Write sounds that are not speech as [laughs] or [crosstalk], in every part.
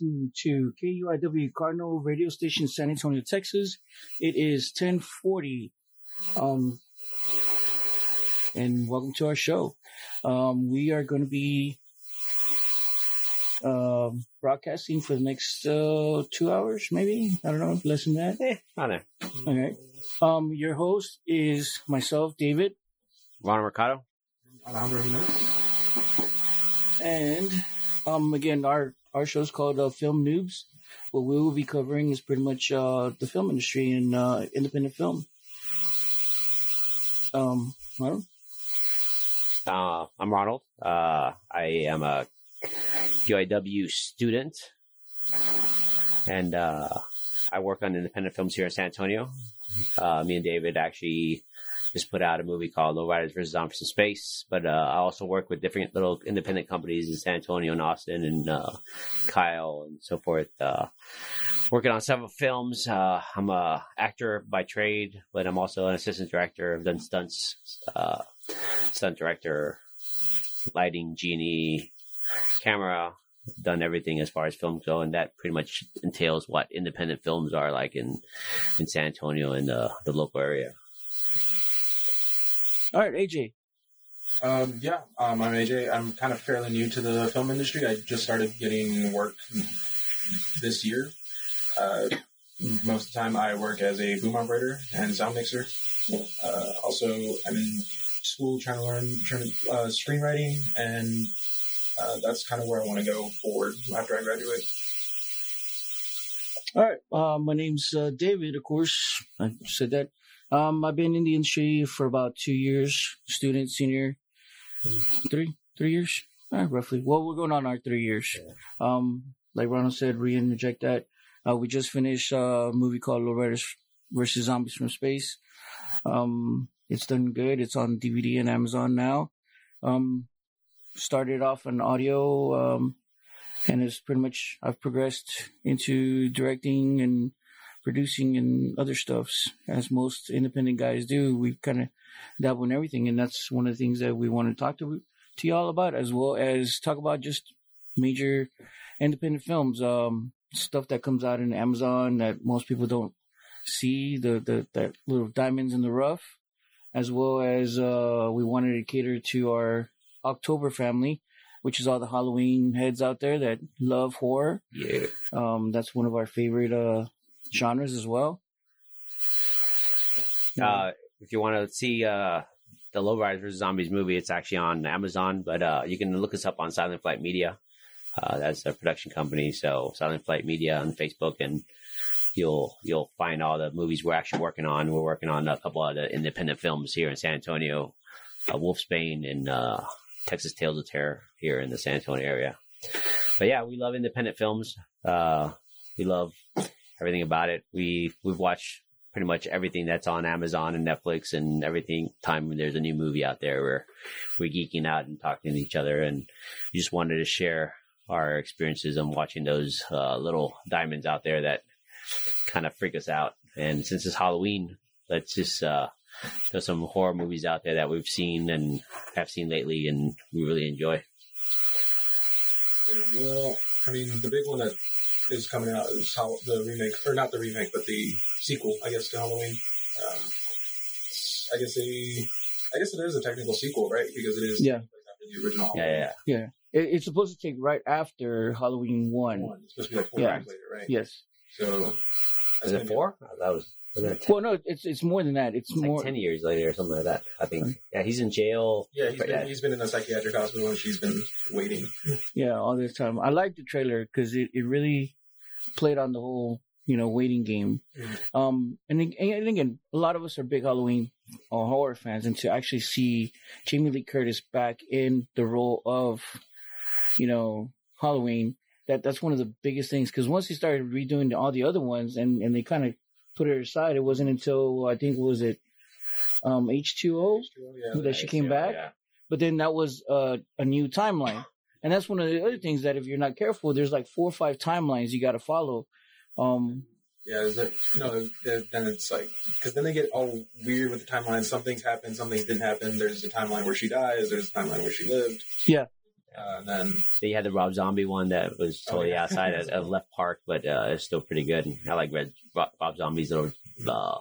You listening to KUIW Cardinal Radio Station, San Antonio, Texas. It is 1040. Um, and welcome to our show. Um, we are going to be um, broadcasting for the next uh, two hours, maybe. I don't know, less than that. Eh, I know. All right. Um, your host is myself, David, Ron Mercado. Alejandro Jimenez. and um, again, our our show is called uh, Film Noobs. What we will be covering is pretty much uh, the film industry and uh, independent film. Um, well, Uh, I'm Ronald. Uh, I am a UIW student, and uh, I work on independent films here in San Antonio. Uh, me and David actually just put out a movie called Low Riders vs. Zombies in Space. But uh, I also work with different little independent companies in San Antonio and Austin and uh, Kyle and so forth. Uh, working on several films. Uh, I'm a actor by trade, but I'm also an assistant director. I've done stunts, uh, stunt director, lighting, G&E, camera. Done everything as far as films go, and that pretty much entails what independent films are like in in San Antonio and the the local area. All right, AJ. Um, yeah, um, I'm AJ. I'm kind of fairly new to the film industry. I just started getting work this year. Uh, most of the time, I work as a boom operator and sound mixer. Uh, also, I'm in school trying to learn trying to, uh, screenwriting, and uh, that's kind of where I want to go forward after I graduate. All right. Uh, my name's uh, David, of course. I said that. Um, I've been in the industry for about two years, student, senior, three, three years, uh, roughly. Well, we're going on our three years. Um, like Ronald said, re-interject that. Uh, we just finished uh, a movie called Riders versus Zombies from Space. Um, it's done good. It's on DVD and Amazon now. Um, started off on audio, um, and it's pretty much I've progressed into directing and producing and other stuffs as most independent guys do. We kind of dabble in everything, and that's one of the things that we want to talk to to y'all about, as well as talk about just major independent films, um, stuff that comes out in Amazon that most people don't see, the the that little diamonds in the rough, as well as uh, we wanted to cater to our October family, which is all the Halloween heads out there that love horror. Yeah. Um, that's one of our favorite uh, genres as well. Uh, if you want to see uh, the Low Riders vs. Zombies movie, it's actually on Amazon, but uh, you can look us up on Silent Flight Media. Uh, that's a production company, so Silent Flight Media on Facebook, and you'll you'll find all the movies we're actually working on. We're working on a couple of the independent films here in San Antonio, uh, Wolfsbane and uh, Texas Tales of Terror here in the San Antonio area. But yeah, we love independent films. Uh, we love everything about it. We we've watched pretty much everything that's on Amazon and Netflix and everything. Time when there's a new movie out there, where we're geeking out and talking to each other, and we just wanted to share our experiences on watching those uh, little diamonds out there that kind of freak us out. And since it's Halloween, let's just uh, there's some horror movies out there that we've seen and have seen lately, and we really enjoy. Well, I mean, the big one that is coming out is how the remake, or not the remake, but the sequel, I guess, to Halloween. Um, I guess they, I guess it is a technical sequel, right? Because it is Yeah. after the original. Yeah, yeah, yeah. It, it's supposed to take right after Halloween one. One. It's supposed to be like four Yeah. years later, right? Yes. So Is it four? That was. Was it 10? Well, no, it's it's more than that. It's, It's like more. ten years later or something like that. I think. Yeah, he's in jail. Yeah, he's But been, yeah. he's been in a psychiatric hospital and she's been waiting. Yeah, all this time. I like the trailer because it, it really played on the whole you know waiting game. Mhm. Um, and, ag- and again, a lot of us are big Halloween or horror fans, and to actually see Jamie Lee Curtis back in the role of you know Halloween, that that's one of the biggest things. Because once they started redoing all the other ones, and and they kind of put her aside, it wasn't until I think was it um H two O Yeah, that she came back. Yeah. but then that was uh, a new timeline. And that's one of the other things that if you're not careful, there's like four or five timelines you got to follow. Um, Yeah, is it, no, then then it's like, because then they get all weird with the timeline. Some things happen, some things didn't happen. There's a timeline where she dies, there's a timeline where she lived. Yeah. Uh, and then They had the Rob Zombie one that was Oh, totally yeah. outside of, [laughs] of Left Park, but uh, it's still pretty good. And I like Red Rob, Rob Zombie's little. Uh,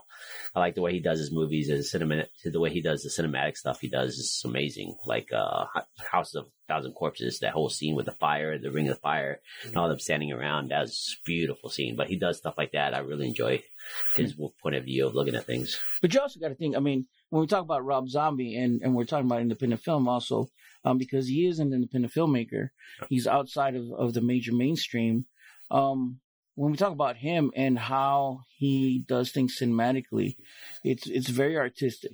I like the way he does his movies, his cinema, the way he does the cinematic stuff he does is amazing. Like uh, House of Thousand Corpses, that whole scene with the fire, the Ring of Fire, and all them standing around. That was a beautiful scene. But he does stuff like that. I really enjoy his point of view of looking at things. But you also got to think. I mean, when we talk about Rob Zombie, and and we're talking about independent film also, um, because he is an independent filmmaker. He's outside of of the major mainstream. Um, when we talk about him and how he does things cinematically, it's it's very artistic.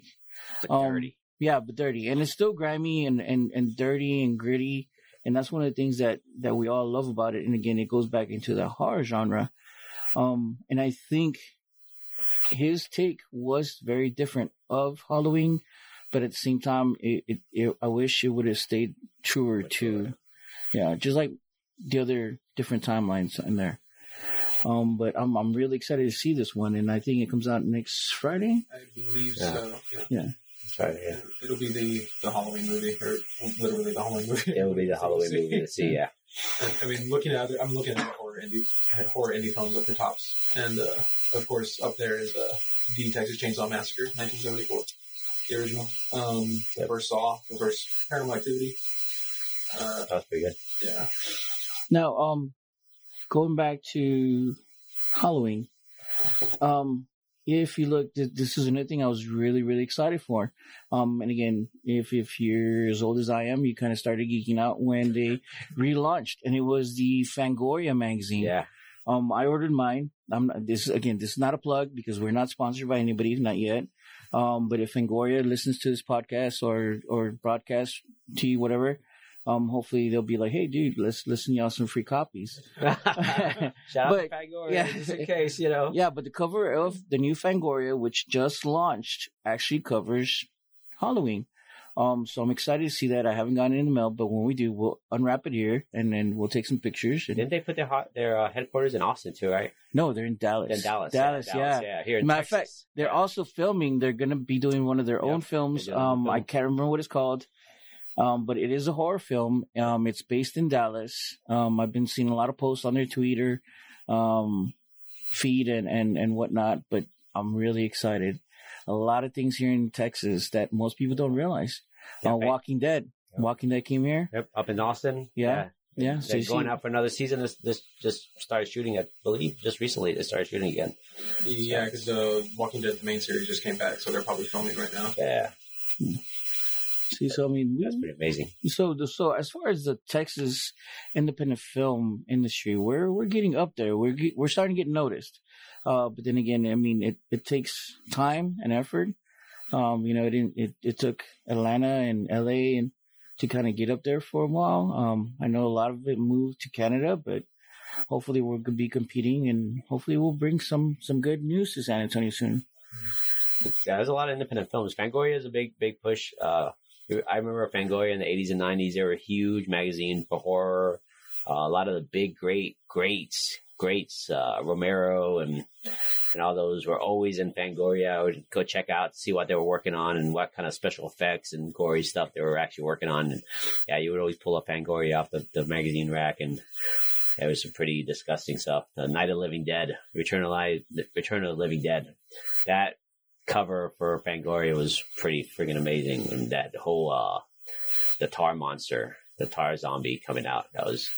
But Um, dirty. Yeah, but dirty, and it's still grimy and and and dirty and gritty, and that's one of the things that that we all love about it. And again, it goes back into the horror genre. Um, and I think his take was very different of Halloween, but at the same time, it, it, it I wish it would have stayed truer to, yeah, just like the other different timelines in there. Um, but I'm I'm really excited to see this one, and I think it comes out next Friday. I believe Yeah. so. Yeah. Yeah. Sorry, yeah. It'll be the, the Halloween movie, or literally the Halloween movie. It will be the [laughs] Halloween movie to see. Yeah, I mean, looking at it, I'm looking at horror indie horror indie films at the tops, and uh, of course, up there is uh, the Texas Chainsaw Massacre, 1974, the original. Um, the first Saw, the first Paranormal Activity. Uh, that was pretty good. yeah, Now, um, going back to Halloween, um, if you look, this is another thing I was really, really excited for. Um, and again, if if you're as old as I am, you kind of started geeking out when they relaunched, and it was the Fangoria magazine. Yeah, Um, I ordered mine. I'm not, this again. This is not a plug because we're not sponsored by anybody, not yet. Um, but if Fangoria listens to this podcast or or broadcast to you, whatever, um, hopefully they'll be like, "Hey, dude, let's listen y'all some free copies." [laughs] Shout out But- to Fangoria, yeah. just in case, you know. Yeah, but the cover of the new Fangoria, which just launched, actually covers Halloween. Um, so I'm excited to see that. I haven't gotten it in the mail, but when we do, we'll unwrap it here and then we'll take some pictures. And, Didn't they put their hot, their uh, headquarters in Austin too, right? no, they're in Dallas. In Dallas, Dallas, yeah. yeah. Here in Matter of fact, They're Yeah. also filming. They're going to be doing one of their Yep, own films. they're doing a Um, I can't remember what it's called. Um, but it is a horror film. Um, it's based in Dallas. Um, I've been seeing a lot of posts on their Twitter, um, feed and, and, and whatnot, but I'm really excited. A lot of things here in Texas that most people don't realize. Yeah, uh. Walking Dead. Yep. Walking Dead came here. Yep, up in Austin. Yeah. Yeah. So They're you going see, out for another season. This, this just started shooting, I believe, just recently. They started shooting again. yeah, because the Walking Dead the main series just came back, so they're probably filming right now. Yeah, see, so I mean, we, that's pretty amazing. So, the, so as far as the Texas independent film industry, we're we're getting up there. We're ge- we're starting to get noticed. Uh, but then again, I mean, it, it takes time and effort. Um, you know, it didn't, it it took Atlanta and LA and to kind of get up there for a while. Um, I know a lot of it moved to Canada, but hopefully we're gonna be competing and hopefully we'll bring some some good news to San Antonio soon. Yeah, there's a lot of independent films. Fangoria is a big, big push. Uh, I remember Fangoria in the 80s and 90s. They were a huge magazine for horror. Uh, a lot of the big, great, greats, greats, uh, Romero and and all those were always in Fangoria. I would go check out, see what they were working on and what kind of special effects and gory stuff they were actually working on. And yeah, you would always pull up Fangoria off the, the magazine rack and it was some pretty disgusting stuff. The Night of the Living Dead, Return of Life, Return of the Living Dead. That cover for Fangoria was pretty friggin' amazing. And that whole, uh, the tar monster, the tar zombie coming out, that was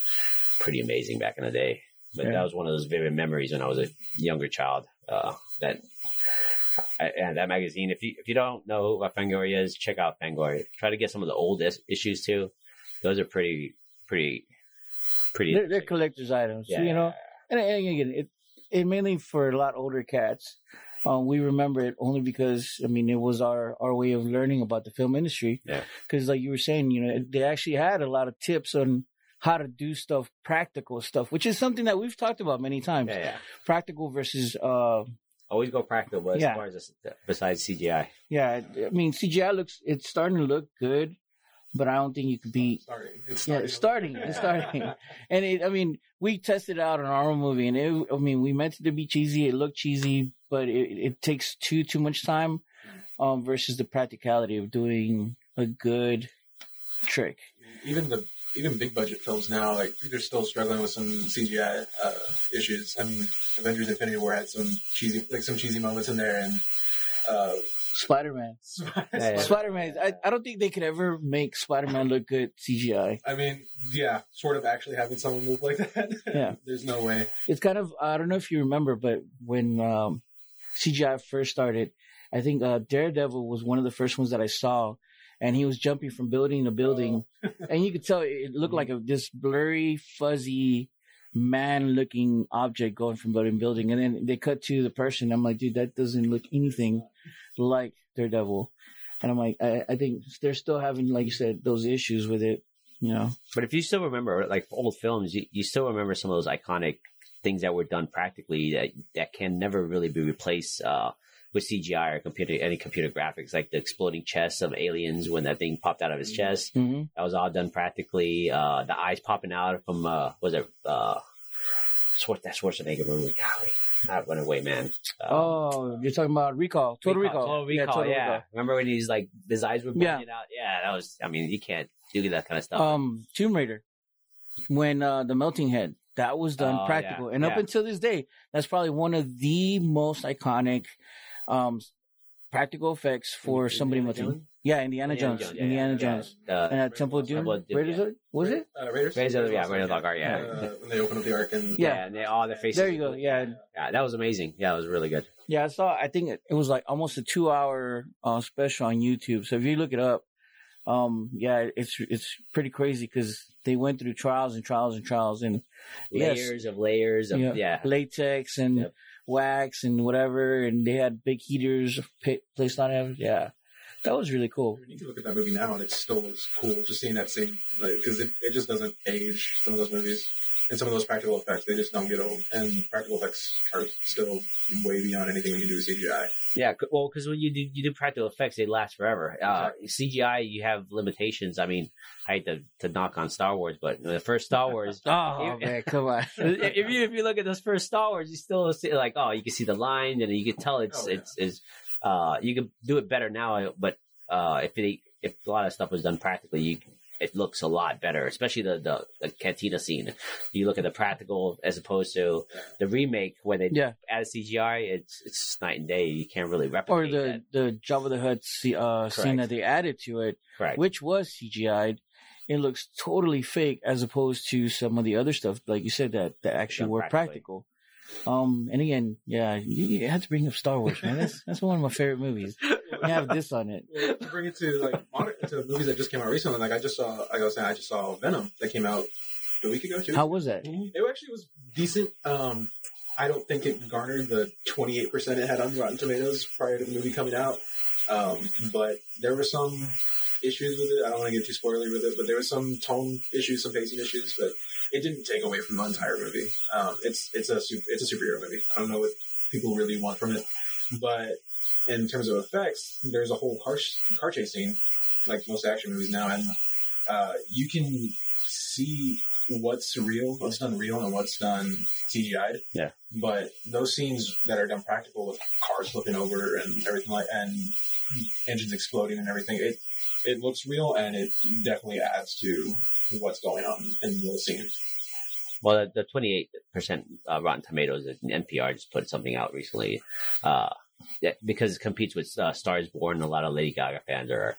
pretty amazing back in the day. But Yeah. that was one of those vivid memories when I was a younger child. Uh, that, and that magazine, if you, if you don't know what Fangoria is, check out Fangoria. Try to get some of the old is- issues too. Those are pretty, pretty, pretty. They're, they're collector's items, Yeah. you know. And, and again, it it mainly for a lot older cats. Um, we remember it only because I mean it was our our way of learning about the film industry. Yeah. Because like you were saying, you know, they actually had a lot of tips on how to do stuff, practical stuff, which is something that we've talked about many times. Yeah, yeah. Practical versus uh, Always go practical, but as far as besides CGI. yeah. I mean CGI looks it's starting to look good, but I don't think you could beat Starting. It's Yeah, starting. it's starting. It's starting. [laughs] And it, I mean, we tested out on our own movie, and it, I mean, we meant it to be cheesy. It looked cheesy, but it, it takes too too much time, um, versus the practicality of doing a good trick. Even the even big budget films now, like they're still struggling with some CGI uh, issues. I mean, Avengers: Infinity War had some cheesy, like some cheesy moments in there, and uh, Spider [laughs] Man. Spider Man. I, I don't think they could ever make Spider Man look good CGI. I mean, yeah, sort of actually having someone move like that. [laughs] Yeah. there's no way. It's kind of I don't know if you remember, but when um, CGI first started, I think uh, Daredevil was one of the first ones that I saw, and he was jumping from building to building, and you could tell it looked like a this blurry, fuzzy man-looking object going from building building, and then they cut to the person. I'm like, dude, that doesn't look anything like Daredevil, and I'm like, I, I think they're still having, like you said, those issues with it. You know, But if you still remember, like old films, you, you still remember some of those iconic things that were done practically that that can never really be replaced uh, with CGI or computer any computer graphics, like the exploding chest of aliens when that thing popped out of his chest. hmm That was all done practically. Uh, the eyes popping out from uh, was it uh, Schwar- that Schwarzenegger movie? Golly, that went away, man. Uh, oh, you're talking about Recall, Total Recall, Total Recall, yeah, yeah. Recall. Remember when he's like his eyes were Yeah. out? Yeah, that was. I mean, you can't do that kind of stuff. um Tomb Raider when uh the melting head that was done Oh, practical yeah, and up until this day that's probably one of the most iconic um practical effects for somebody Indiana Jones? yeah Indiana, Jones, yeah, Indiana yeah. Jones Uh, and uh, Temple of Doom Temple of Doom, Raiders yeah. was it Uh, Raiders? Raiders of the- yeah, Raiders of the Lost Ark, yeah. Uh, when they open up the ark and Yeah. yeah, and they all their faces. There you go, yeah. yeah, that was amazing. Yeah, it was really good. yeah I saw I think it, it was like almost a two hour uh special on YouTube so if you look it up um yeah it's it's pretty crazy because they went through trials and trials and trials and Yes. Layers of layers of Yeah. yeah. latex and Yep. Wax and whatever, and they had big heaters placed on it. Yeah, that was really cool. You can look at that movie now, and it still looks cool. Just seeing that like, because it, it just doesn't age. Some of those movies and some of those practical effects, they just don't get old. And practical effects are still way beyond anything we can do with CGI. Yeah, well, because when you do you do practical effects, they last forever. Uh, CGI, you have limitations. I mean, I hate to, to knock on Star Wars, but the first Star Wars, [laughs] Oh [laughs] Yeah. man, come on. [laughs] if you if you look at those first Star Wars, you still see like oh, you can see the line and you can tell it's Oh, yeah. it's it's uh you can do it better now, but uh if it if a lot of stuff was done practically, you it looks a lot better, especially the the, the cantina scene. You look at the practical as opposed to the remake where they Yeah. added CGI. It's it's night and day. You can't really replicate or the that. the Jabba the Hutt uh, scene that they added to it, Correct. which was CGI'd. It looks totally fake as opposed to some of the other stuff, like you said, that that actually were practical. Um, and again, yeah, you, you had to bring up Star Wars, man. That's that's one of my favorite movies. [laughs] Have this on it. To bring it to like modern, to movies that just came out recently, like I just saw, like I was saying, I just saw Venom that came out a week ago too. How was that? It actually was decent. Um, I don't think it garnered the 28% it had on Rotten Tomatoes prior to the movie coming out. Um, but there were some issues with it. I don't want to get too spoilery with it, but there were some tone issues, some pacing issues, but it didn't take away from the entire movie. Um, it's it's a it's a superhero movie. I don't know what people really want from it, but in terms of effects, there's a whole car car chase scene, like most action movies now, and uh, you can see what's real, what's done real, and what's done CGI'd. Yeah. But those scenes that are done practical with cars flipping over and everything like, and engines exploding and everything, it it looks real and it definitely adds to what's going on in the scene. Well, the twenty eight percent Rotten Tomatoes, NPR just put something out recently, uh, that- because it competes with uh, Stars Born. A lot of Lady Gaga fans are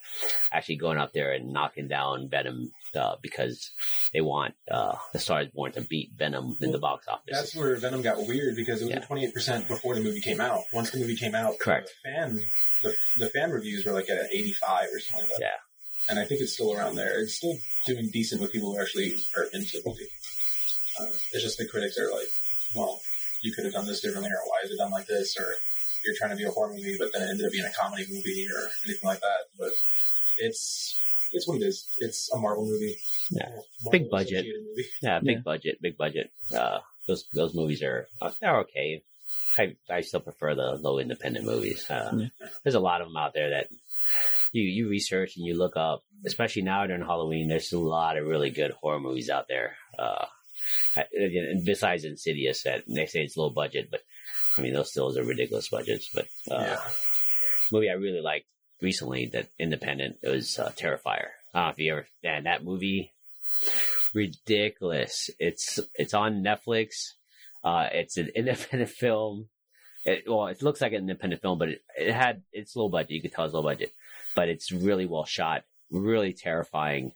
actually going up there and knocking down Venom uh, because they want uh, the Stars Born to beat Venom in the box office. That's where Venom got weird because it was Yeah. at twenty eight percent before the movie came out. Once the movie came out, Correct. The fan the, the fan reviews were like at eighty five or something like that. Yeah. and I think it's still around there. It's still doing decent with people who actually are into the movie. Uh, it's just the critics are like, well, you could have done this differently, or why is it done like this, or you're trying to be a horror movie, but then it ended up being a comedy movie, or anything like that. But it's it's what it is. It's a Marvel movie. Yeah. Marvel Big budget. movie. Yeah, big Yeah. budget, big budget. Uh, those those movies are uh, they're okay. I I still prefer the low independent movies. Uh, Yeah. There's a lot of them out there that you you research and you look up. Especially now during Halloween, there's a lot of really good horror movies out there. Uh, and besides Insidious, that they say it's low budget, but I mean those still are ridiculous budgets. But uh, yeah. movie I really liked recently that independent it was uh, Terrifier. I if you ever and that movie ridiculous. It's it's on Netflix. Uh, it's an [laughs] independent film. It, well, it looks like an independent film, but it, it had it's low budget. You could tell it's low budget, but it's really well shot, really terrifying,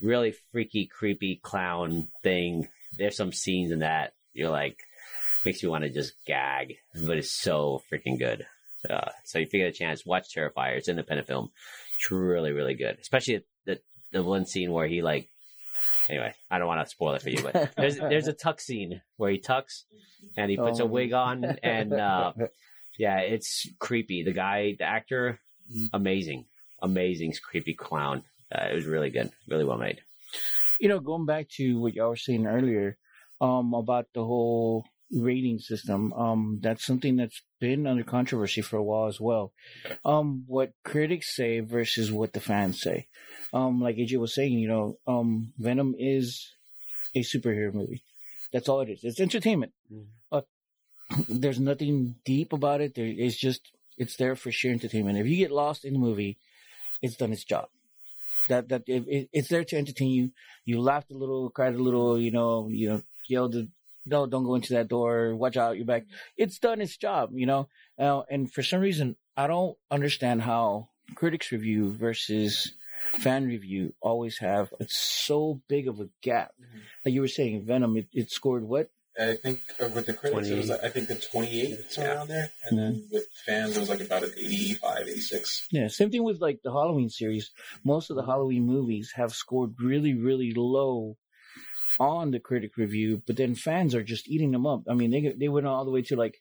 really freaky, creepy clown thing. There's some scenes in that you're like makes you want to just gag, but it's so freaking good. Uh, so if you get a chance, watch Terrifier. It's an independent film. It's really, really good. Especially the the one scene where he like. Anyway, I don't want to spoil it for you, but [laughs] there's there's a tuck scene where he tucks and he puts a Oh. wig on, and uh, [laughs] yeah, it's creepy. The guy, the actor, amazing, amazing, creepy clown. Uh, it was really good, really well made. you know, going back to what y'all were saying earlier, um, about the whole rating system, um, that's something that's been under controversy for a while as well. Um, what critics say versus what the fans say. Um, like AJ was saying, you know, um, Venom is a superhero movie. That's all it is. It's entertainment. Mhm. Uh, there's nothing deep about it. There, it's just, it's there for sheer entertainment. If you get lost in the movie, it's done its job. That, that, it, it, it's there to entertain you you laughed a little, cried a little, you know, you know, yelled, no, don't go into that door, watch out, you're back. It's done its job, you know. Uh, and for some reason, I don't understand how critics review versus fan review always have it's so big of a gap. Like you were saying, Venom, it, it scored what? I think uh, with the critics, it was 28. I think the 28 somewhere Yeah. around there, and then with fans, it was like about an 85, 86. Yeah, same thing with like the Halloween series. Most of the Halloween movies have scored really, really low on the critic review, but then fans are just eating them up. I mean, they they went all the way to like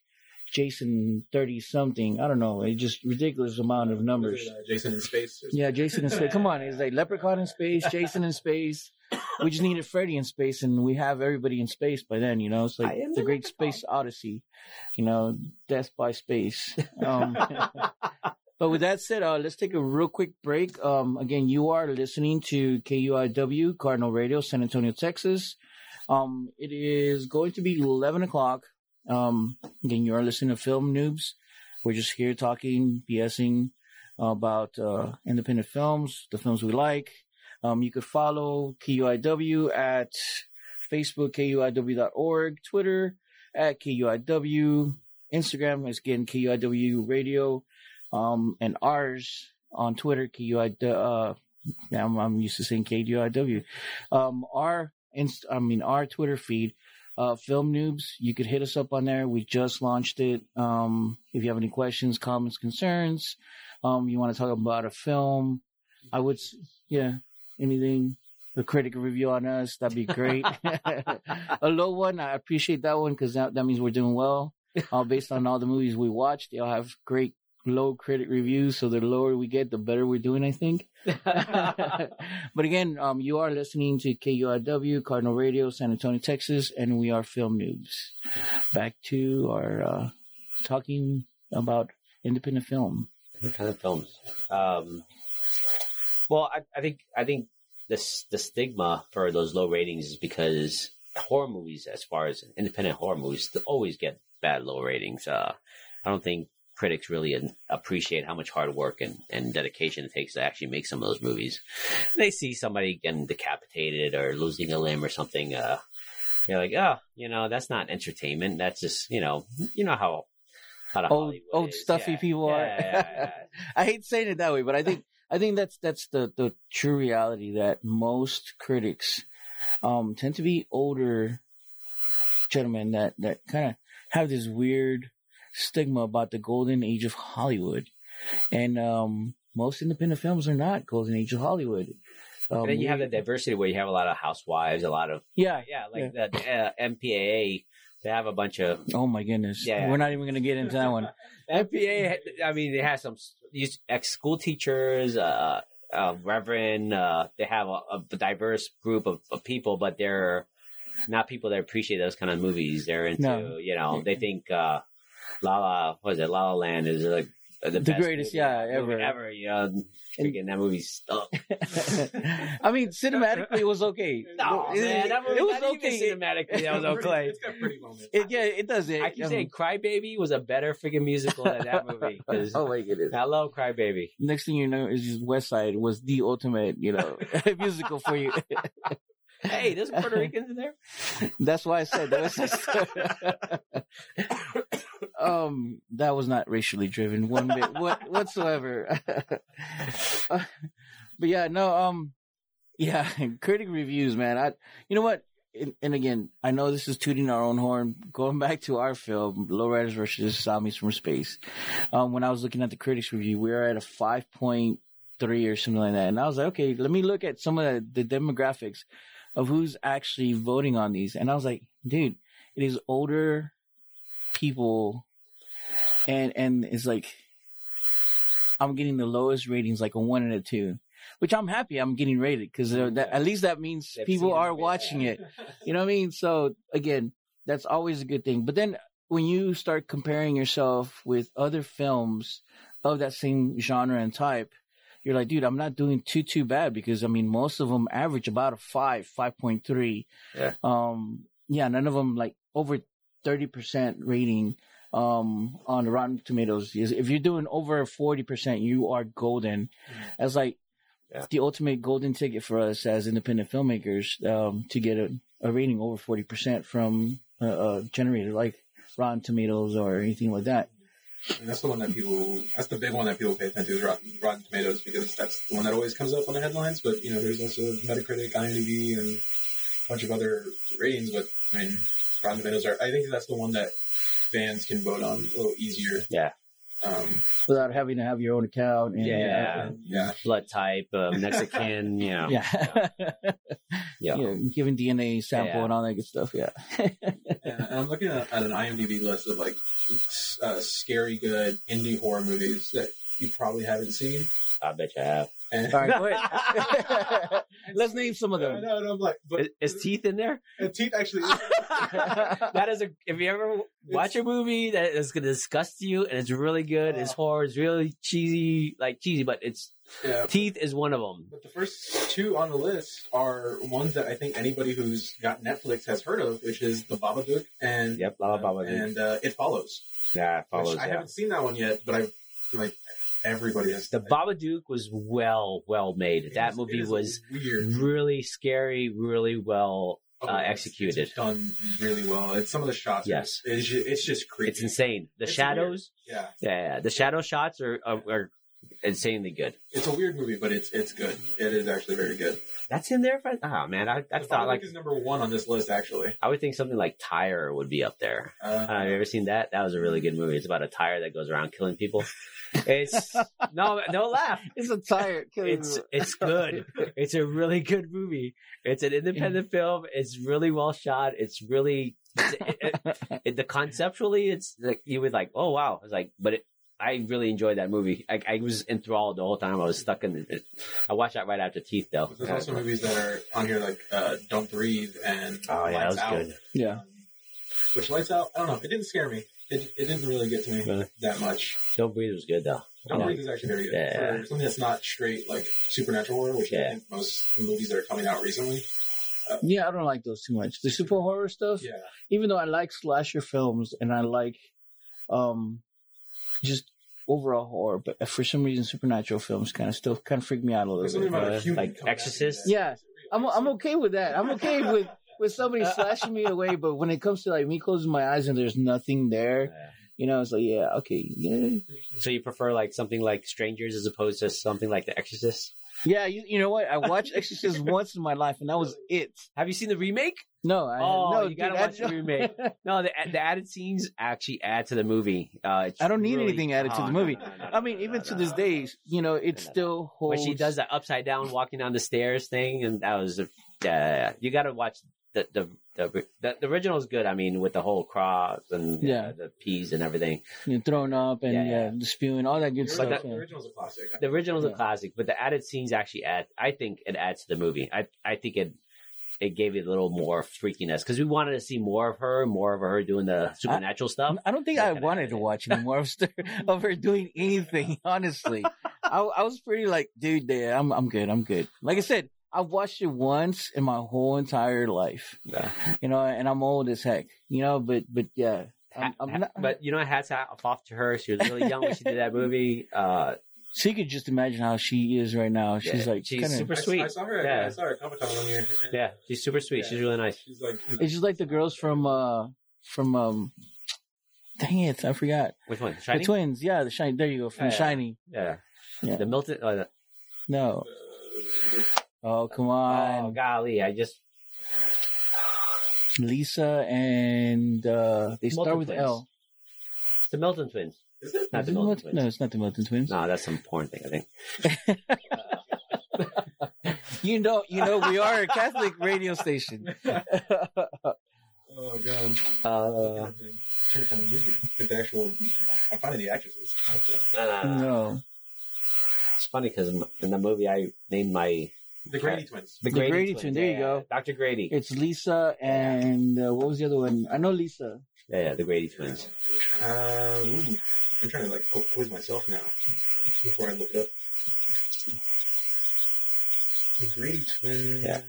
Jason thirty something. I don't know. It's just ridiculous amount of numbers. Was it, uh, Jason in space. or Yeah, Jason in space. Come on, it's like Leprechaun in space, Jason in space. We just needed Freddy in space, and we have everybody in space by then. You know, it's like the the Great Leprechaun. Space Odyssey. You know, death by space. Um, [laughs] but with that said, uh, let's take a real quick break. Um, again, you are listening to KUIW Cardinal Radio, San Antonio, Texas. Um, it is going to be 11 o'clock. Um, again, you are listening to Film Noobs. We're just here talking, BSing about uh, independent films, the films we like. Um, you could follow KUIW at Facebook, KUIW.org, Twitter at KUIW, Instagram is again KUIW Radio, um, and ours on Twitter, KUIW, uh, I'm, I'm used to saying KUIW. Um, our, inst- I mean, our Twitter feed, uh, Film Noobs, you could hit us up on there. We just launched it. Um, if you have any questions, comments, concerns, um, you want to talk about a film, I would, yeah, anything, a critic review on us, that'd be great. [laughs] a low one, I appreciate that one because that, that means we're doing well. [laughs] Uh, based on all the movies we watched, they all have great low critic reviews. So the lower we get, the better we're doing, I think. [laughs] [laughs] but again, um, you are listening to KURW, Cardinal Radio, San Antonio, Texas, and we are Film Noobs. Back to our uh, talking about independent film. What kind of films? Um, well, I, I think I think this the stigma for those low ratings is because horror movies, as far as independent horror movies, always get bad low ratings. Uh, I don't think critics really appreciate how much hard work and, and dedication it takes to actually make some of those movies. They see somebody getting decapitated or losing a limb or something. Uh, they're like, oh, you know, that's not entertainment. That's just, you know, you know how how Old- Hollywood old is. stuffy Yeah. people Yeah, are. yeah. [laughs] I hate saying it that way, but I think I think that's that's the the true reality that most critics um tend to be older gentlemen that that kind of have this weird stigma about the golden age of Hollywood, and um most independent films are not golden age of Hollywood. Um, then you have the diversity where you have a lot of housewives, a lot of yeah. yeah, like the uh, MPAA. They have a bunch of Oh my goodness! Yeah. We're not even gonna get into that one. [laughs] MPA. I mean, they have some these ex school teachers, uh, uh, reverend. Uh, they have a, a diverse group of, of people, but they're not people that appreciate those kind of movies. They're into No. you know they think uh, La La what is it La La Land is like the, best greatest, movie- yeah, movie ever. ever. You know, freaking that movie stunk. [laughs] I mean, cinematically, it was okay. [laughs] No, it, man, that movie, it was okay. cinematically, that was [laughs] okay. it's got pretty moments. It, yeah, it does. It, I keep um, saying Crybaby was a better freaking musical than that movie. oh my goodness! I love Crybaby. Next thing you know, is just West Side was the ultimate, you know, musical for you. hey, there's Puerto Ricans in there. That's why I said that was um that was not racially driven one bit [laughs] what, whatsoever. [laughs] Uh, but yeah, no, um, yeah, [laughs] critic reviews, man. I, you know what? And, and again, I know this is tooting our own horn. Going back to our film, Lowriders versus Zombies from Space. Um, when I was looking at the critics review, we were at a five point three or something like that, and I was like, okay, let me look at some of the, the demographics of who's actually voting on these, and I was like, dude, it is older people, and and it's like. I'm getting the lowest ratings, like a one and a two which I'm happy I'm getting rated because at least that means They've people are it, yeah. watching it. [laughs] You know what I mean? So again, that's always a good thing. But then when you start comparing yourself with other films of that same genre and type, you're like, dude, I'm not doing too too bad because I mean most of them average about a five, five point three. Yeah. Um. Yeah. None of them like over thirty percent rating. Um, on the Rotten Tomatoes, Is- if you're doing over forty percent, you are golden. That's like Yeah. the ultimate golden ticket for us as independent filmmakers um, to get a, a rating over 40% from a, a generator like Rotten Tomatoes or anything like that. And that's the one that people, that's the big one that people pay attention to is Rotten, Rotten Tomatoes because that's the one that always comes up on the headlines. But, you know, there's also Metacritic, IMDb, and a bunch of other ratings. But, I mean, Rotten Tomatoes are, I think that's the one that fans can vote on a little easier. Yeah. Um, Without having to have your own account. And, Yeah. and, yeah. Blood type, uh, Mexican, you know. Yeah. Yeah. [laughs] yeah. Giving DNA sample Yeah. and all that good stuff. [laughs] Yeah. And I'm looking at, at an IMDb list of like uh, scary good indie horror movies that you probably haven't seen. I bet you have. And, all right. Go ahead. [laughs] Let's name some of I them. know, and I'm like, but Is, is teeth in there? and teeth actually. [laughs] that is a. If you ever watch a movie that is going to disgust you and it's really good, it's horror, it's really cheesy, like cheesy, but it's yeah. teeth is one of them. But the first two on the list are ones that I think anybody who's got Netflix has heard of, which is The Babadook and Yep, Baba Baba. and uh, It Follows. yeah, it Which follows. I haven't seen that one yet, but I like everybody has. The Babadook was well, well made. It That is- movie was weird. really scary, really well. Oh, uh, executed. It's done really well. It's some of the shots. Yes. it's just, it's just creepy. It's insane. The It's shadows, Yeah, yeah, yeah, the shadow shots are, are are insanely good. it's a weird movie, but it's it's good. It is actually very good. That's in there. For, oh man, I, I thought Babadook like is number one on this list actually. I would think something like Tire would be up there. Uh, Uh, have you ever seen that? That was a really good movie. It's about a tire that goes around killing people. It's [laughs] no, don't laugh. It's a tire. Killing It's it's good. It's a really good movie. It's an independent film. It's really well shot. It's really it's, it, it, it- the conceptually. It's like you would like, oh wow. It's like, but it, I really enjoyed that movie. I, I was enthralled the whole time. I was stuck in it. I watched that right after Teeth though. There's also movies that are on here like uh, Don't Breathe and Oh yeah, that Lights was Out. good. Yeah. Um, which Lights Out, I don't know. It didn't scare me. It, it didn't really get to me Really? that much. Don't breathe was good though. Don't Yeah. Breathe is actually very good. Yeah. For something that's not straight like supernatural horror, which I think most movies that are coming out recently. Yeah, I don't like those too much. The super horror stuff. Yeah. even though I like slasher films and I like um just overall horror, but for some reason supernatural films kind of still kind of freak me out a little bit. about uh, like Exorcist? Yeah. I'm I'm okay with that. I'm okay with with somebody [laughs] slashing me away, but when it comes to like me closing my eyes and there's nothing there, Yeah. you know, it's like yeah, okay, yeah, So you prefer like something like Strangers as opposed to something like The Exorcist? Yeah. You, you know what? I watched [laughs] Exorcist once in my life, and that was it. Have you seen the remake? No, I Oh, no, you gotta watch the remake. [laughs] No, the, the added scenes actually add to the movie. Uh, it's I don't need really- anything added to Oh, the movie. no, no, no, I mean, even to this day, you know, it still when she does that upside down walking down the stairs thing, and that was a, yeah, you got to watch the the, the the the original is good. I mean, with the whole cross and Yeah. uh, the peas and everything. you know, thrown up and Yeah, yeah, yeah. spewing, all that good The stuff. original, yeah. the original's a classic. The original is Yeah. a classic, but the added scenes actually add. I think it adds to the movie. I I think it. It gave it a little more freakiness because we wanted to see more of her, more of her doing the supernatural stuff. I don't think I wanted to watch any more of, st- of her doing anything. [laughs] Honestly, I, I was pretty like, dude, yeah, I'm I'm good, I'm good. Like I said, I've watched it once in my whole entire life, Yeah. you know, and I'm old as heck, you know. But but yeah, I'm, I'm not. but you know, hats off off to her. She was really young when she did that movie. [laughs] Uh, So you could just imagine how she is right now. She's Yeah, like she's kinda, super sweet. I saw her. Yeah. I saw her at Comic Con one year. Yeah, she's super sweet. Yeah. She's really nice. She's like, It's just like the girls from uh from um. Dang it! I forgot Which one? Shiny? the twins. Yeah, the shiny. There you go from Yeah. Shiny. Yeah. Yeah. The Milton. The- No. Oh come on. oh, golly! I just [sighs] Lisa and uh they start with twins. L. it's the Milton twins. is it? Not the it Milton Milton- twins. No, it's not the Milton twins. No, that's some porn thing. I think. [laughs] You know, you know, we are a Catholic radio station. [laughs] Oh god. Uh, Trying to find the movie. Get the actual. I'm finding the actresses. no, it's funny because in the movie I named my The Grady twins. the The Grady, Grady twins. twin, there you go. Dr. Grady. it's Lisa and uh, what was the other one? I know Lisa. yeah, yeah, the Grady twins. Uh, ooh. I'm trying to like poke quiz myself now before I look it up. The Grady twins. Yeah.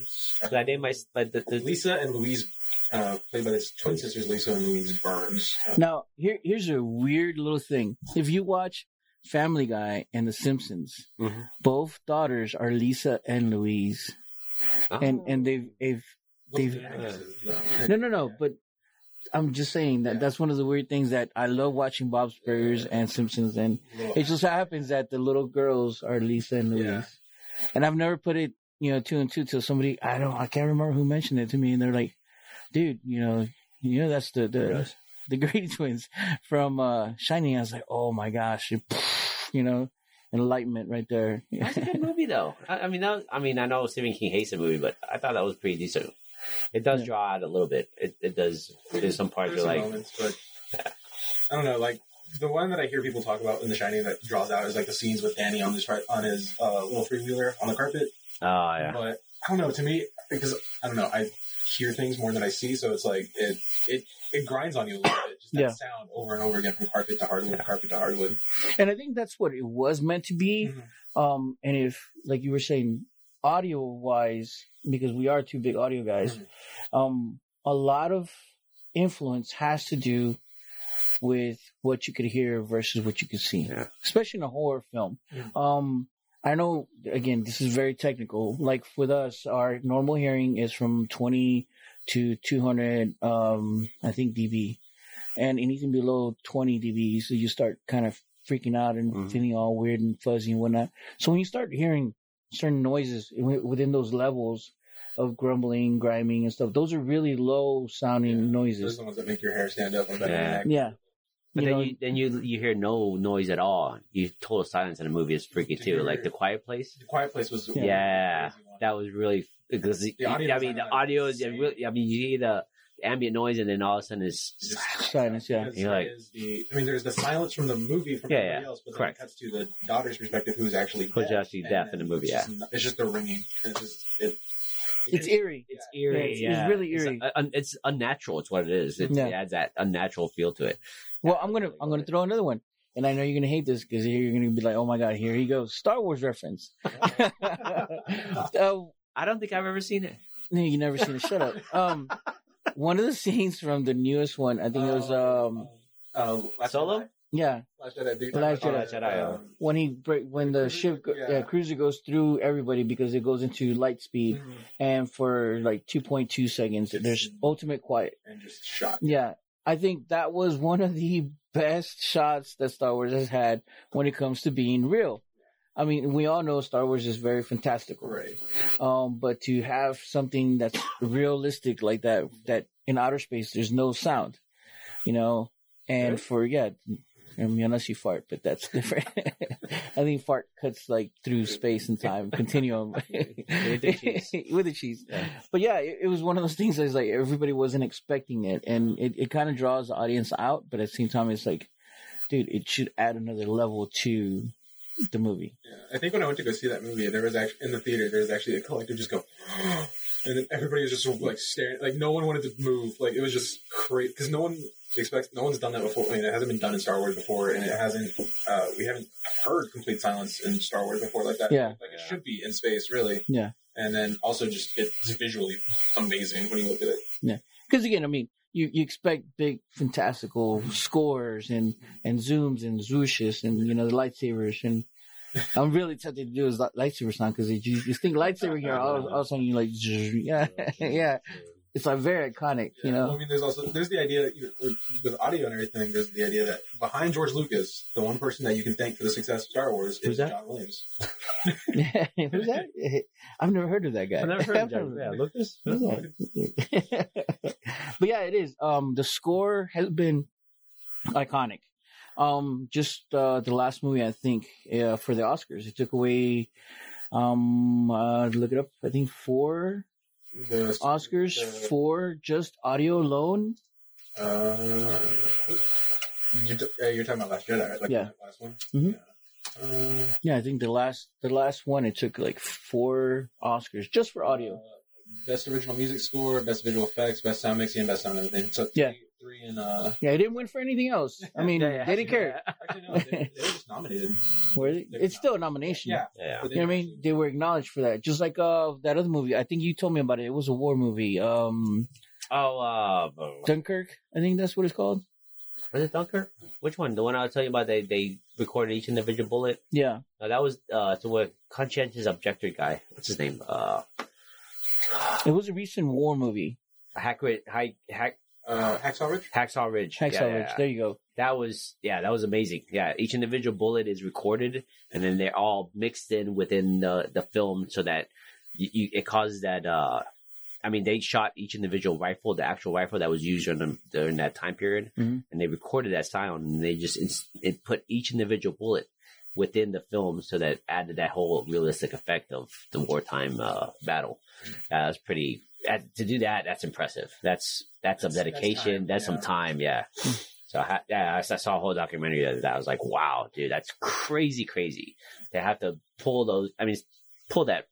So I named my like the, the, Lisa and Louise, uh, played by the twin sisters Lisa and Louise Burns. Now, here, here's a weird little thing. If you watch Family Guy and The Simpsons, Mhm. both daughters are Lisa and Louise, and and they've, they've they've- the no, no, no. But I'm just saying that Yeah. that's one of the weird things that I love watching Bob's Burgers and Simpsons, and it just happens that the little girls are Lisa and Louise. Yeah. And I've never put it, you know, two and two till somebody I don't I can't remember who mentioned it to me, and they're like, "Dude, you know, you know that's the the. The [laughs] Grady twins from uh Shining." I was like, "Oh my gosh!" You [laughs] know, enlightenment right there. That's a good [laughs] movie, though. I, I mean, that was, I mean, I know Stephen King hates the movie, but I thought that was pretty decent. It does Yeah. draw out a little bit. It, it does. There's some parts There's you're some like, moments, but I don't know. Like the one that I hear people talk about in The Shining that draws out is like the scenes with Danny on his on his uh, little three wheeler on the carpet. oh yeah, But I don't know. To me, because I don't know, I hear things more than I see, so it's like it it it grinds on you a little bit. Just that Yeah. sound over and over again from carpet to hardwood, carpet to hardwood. and I think that's what it was meant to be. Mhm. Um, and if, like you were saying, audio wise, because we are two big audio guys, Mhm. um, a lot of influence has to do with what you could hear versus what you could see, Yeah. especially in a horror film. Mhm. Um, I know, again, this is very technical. Like with us, our normal hearing is from 20 to 200, um, I think dB. And anything below 20 dB, so you start kind of freaking out and Mhm. feeling all weird and fuzzy and whatnot. So when you start hearing certain noises within those levels of grumbling, grinding, and stuff, those are really low sounding Yeah. Those noises. are the ones that make your hair stand up Yeah. Yeah. But You then know, you then you you hear no noise at all. You total silence in a movie is freaky too. hear- Like The Quiet Place. The Quiet Place was Yeah. Yeah, one. that was really because the, The audio I mean, the audio is really. I mean, you hear the ambient noise, and then all of a sudden it's silence, yeah. You're like- is the, I mean, there's the silence from the movie from Yeah, everybody yeah, else, but correct. then it cuts to the daughter's perspective, who's actually Who's deaf, actually deaf in the movie, It's just, it's just the ringing. It's just it. It's eerie. it's Yeah, eerie. it's- Yeah, it's really eerie. It's, un- it's unnatural. It's what it is. It's, Yeah. It adds that unnatural feel to it. Well, I'm gonna I'm gonna throw another one, and I know you're gonna hate this because you're gonna be like, "Oh my god, here he goes, Star Wars reference." [laughs] [laughs] uh, I don't think I've ever seen it. no, you never seen it. Shut up. [laughs] Um, one of the scenes from the newest one, I think it was um, uh, Last Solo? Jedi? yeah, Last Jedi. Last Jedi. Last Jedi, Um, when he break when the Cruiser, ship go, yeah. yeah. cruiser goes through everybody because it goes into light speed, mhm. and for like 2.2 seconds, there's ultimate quiet. and just shot. Yeah, I think that was one of the best shots that Star Wars has had when it comes to being real. I mean, we all know Star Wars is very fantastical, Right. um, but to have something that's realistic like that, that in outer space there's no sound, you know, and Right. for yeah, I mean, unless you fart, but that's [laughs] different. I think fart cuts like through space and time continuum [laughs] With the cheese. [laughs] with the cheese. Yeah. But yeah, it, it was one of those things. That's like everybody wasn't expecting it, and it, it kind of draws the audience out. But at the same time, it's like, dude, it should add another level to the movie. Yeah. I think when I went to go see that movie, there was actually in the theater. There was actually a collective just go, [gasps] and then everybody was just like staring. Like no one wanted to move. Like it was just crazy because no one expects. No one's done that before. I mean, it hasn't been done in Star Wars before, and it hasn't. Uh, we haven't heard complete silence in Star Wars before like that. Yeah. like it should be in space, really. Yeah. And then also just it's visually amazing when you look at it. Yeah, because again, I mean, you, you expect big fantastical scores and and zooms and zooshes and you know the lightsabers and I'm really tempted to do li- lightsaber sound because you you think lightsaber [laughs] here, all, all of a sudden you like, [laughs] yeah, yeah. [laughs] It's like very iconic, you Yeah, well, know. I mean, there's also there's the idea that, you with- with audio and everything. There's the idea that behind George Lucas, the one person that you can thank for the success of Star Wars Who's is that? John Williams. [laughs] [laughs] Who's that? I've never heard of that guy. I've never heard of [laughs] John. never- Yeah, Lucas. Who's that? but yeah, it is. Um, the score has been iconic. Um, just uh, the last movie, I think, uh, for the Oscars, it took away. Um, uh, look it up. I think four The Oscars the- for just audio alone. Uh, you're, uh, you're talking about Last Jedi, right? Like Yeah. last one. Mhm. Yeah. Uh, Yeah, I think the last the last one it took like four Oscars just for audio. uh, best original music score, best visual effects, best sound mixing, best sound editing. So Yeah. Three in. Uh, Yeah, it didn't win for anything else. I mean, Yeah, yeah. they didn't care. [laughs] actually, no, they, they were just nominated. Were they? It's still a nomination. Yeah, Yeah. but You know what I mean? They were acknowledged for that. Just like uh that other movie. I think you told me about it. It was a war movie. Um Oh, uh, Dunkirk, I think that's what it's called. was it Dunkirk? Which one? The one I was telling you about? They they recorded each individual bullet. Yeah. No, that was uh, to a conscientious objector guy. What's his name? Uh, It was a recent war movie. Hack, Hack, Hack, Uh, Hacksaw Ridge. Hacksaw Ridge. Hacksaw Yeah, Ridge. yeah. There you go. That was yeah, that was amazing. Yeah, each individual bullet is recorded, and then they're all mixed in within the the film, so that you, you, it causes that. uh I mean, they shot each individual rifle, the actual rifle that was used during, the, during that time period, Mhm. and they recorded that sound, and they just ins- it put each individual bullet within the film, so that added that whole realistic effect of the wartime uh, battle. That was pretty. That, to do that, that's impressive. That's that's, That's- some that's dedication. time, That's, yeah. some time. Yeah. So I, yeah, I I saw a whole documentary that, that I was like, wow, dude, that's crazy, crazy. They have to pull those. I mean, pull that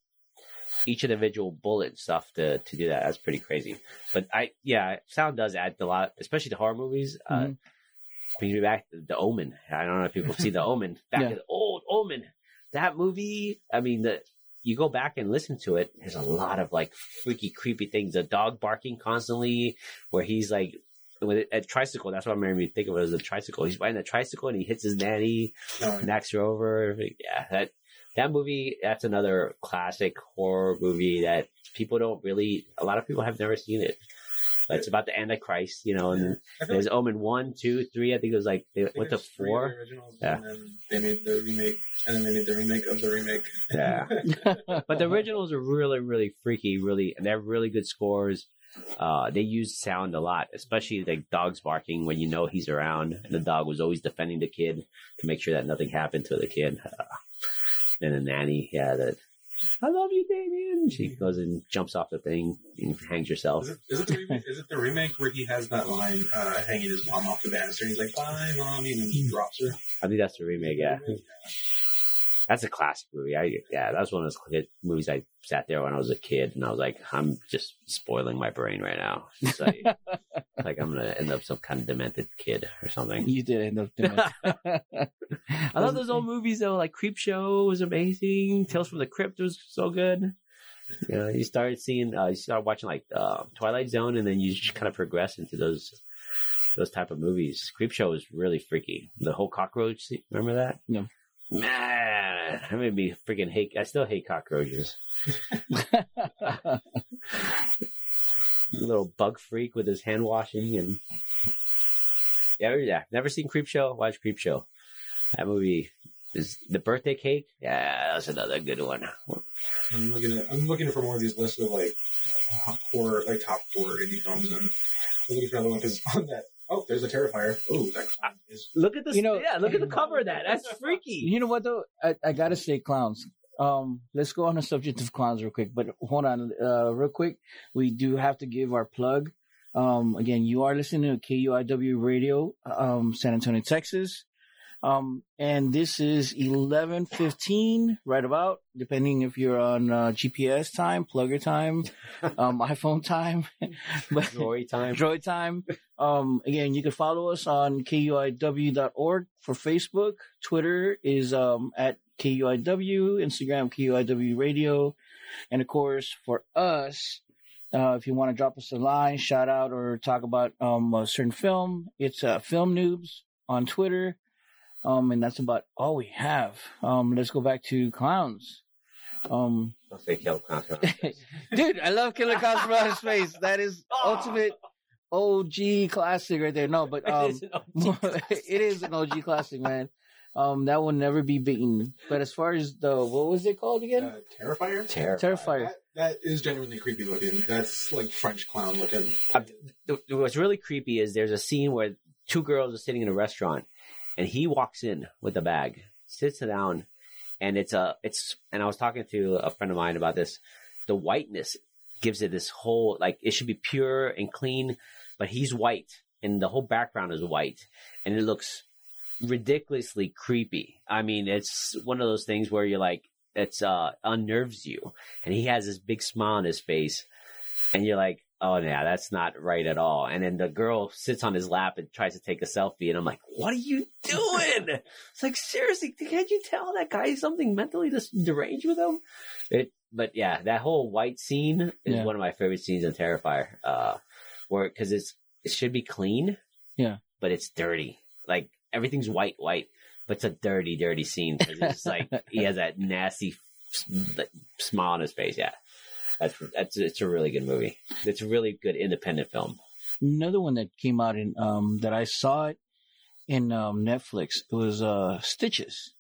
each individual bullet stuff to to do that. That's pretty crazy. But I, yeah, sound does add a lot, especially to horror movies. Uh, Mhm. brings me back to the Omen. I don't know if people see the Omen. [laughs] Back Yeah. to the old Omen. That movie. I mean, the you go back and listen to it. There's a lot of like freaky, creepy things. The dog barking constantly, where he's like with a tricycle. That's what made me think of it as a tricycle. He's riding a tricycle and he hits his nanny, No, knocks her over. Yeah, that that movie. That's another classic horror movie that people don't really. A lot of people have never seen it. It's about the Antichrist, you know, and feel there's like Omen one, two, three. I think it was like they went to four. originals, Yeah. and then they made the remake, and then they made the remake of the remake. Yeah. [laughs] But the originals are really, really freaky, really, and they have really good scores. Uh, they use sound a lot, especially like dogs barking when you know he's around. And the dog was always defending the kid to make sure that nothing happened to the kid. Uh, and the nanny, yeah, that I love you, Damien. She goes and jumps off the thing and hangs herself. Is it, is it the remake? Is it the remake where he has that line uh, hanging his mom off the banister? He's like, "Bye, mommy," and then he drops her. I think that's the remake. Yeah, that's a classic movie. I yeah, that was one of those movies I sat there when I was a kid, and I was like, I'm just spoiling my brain right now. It's like, [laughs] like I'm gonna end up some kind of demented kid or something. You did end up doing [laughs] it. [laughs] I love those old movies though. Like Creep Show was amazing. Tales from the Crypt was so good. You know, you started seeing, uh, you start watching like uh, Twilight Zone, and then you just kind of progress into those those type of movies. Creep Show was really freaky. The whole cockroach, remember that? No. Man, I made me freaking hate. I still hate cockroaches. [laughs] little bug freak with his hand washing and yeah, yeah. Never seen Creep Show. Watch Creep Show. That movie is the birthday cake. Yeah, that's another good one. I'm looking at. I'm looking for more of these lists of like horror, like top four indie films, and I'm looking for another one because on that. Oh, there's a Terrifier. Oh, that clown is. Look at this. You know- yeah, look at the cover of that. That's [laughs] freaky. You know what though? I, I gotta say clowns. Um, let's go on the subject of clowns real quick. But hold on, uh, real quick. We do have to give our plug. Um, again, you are listening to KUIW Radio, um, San Antonio, Texas. Um, and this is 11:15, right about, depending if you're on uh, GPS time, plugger time, [laughs] um, iPhone time. [laughs] but Joy time. Droid time. Um, again, you can follow us on kuiw.org for Facebook. Twitter is um, at kuiw. Instagram kuiw radio, and of course for us, uh, if you want to drop us a line, shout out, or talk about um, a certain film, it's uh, Film Noobs on Twitter. Um, and that's about all we have. Um, let's go back to clowns. Um, Don't say kill clown. [laughs] dude, I love Killer Clowns from Outer Space. That is [laughs] ultimate OG classic right there. No, but um, [laughs] it is an OG classic, man. Um, that will never be beaten. But as far as the what was it called again? Uh, Terrifier. Terrible. Terrifier. That, that is genuinely creepy looking. That's like French clown looking. What's really creepy is there's a scene where two girls are sitting in a restaurant, and he walks in with a bag, sits down, and it's a it's. And I was talking to a friend of mine about this. The whiteness gives it this whole like it should be pure and clean, but he's white, and the whole background is white, and it looks ridiculously creepy. I mean, it's one of those things where you're like, it's uh unnerves you, and he has this big smile on his face, and you're like, oh yeah, that's not right at all. And then the girl sits on his lap and tries to take a selfie, and I'm like, what are you doing? [laughs] it's like seriously, can't you tell that guy something mentally dis- deranged with him? It, but yeah, that whole white scene is Yeah. one of my favorite scenes in Terrifier, uh, where because it's it should be clean, Yeah. but it's dirty. Like everything's white, white, but it's a dirty, dirty scene because it's like [laughs] he has that nasty smile on his face. Yeah, that's that's it's a really good movie. It's a really good independent film. Another one that came out in um that I saw it in um Netflix. It was uh Stitches.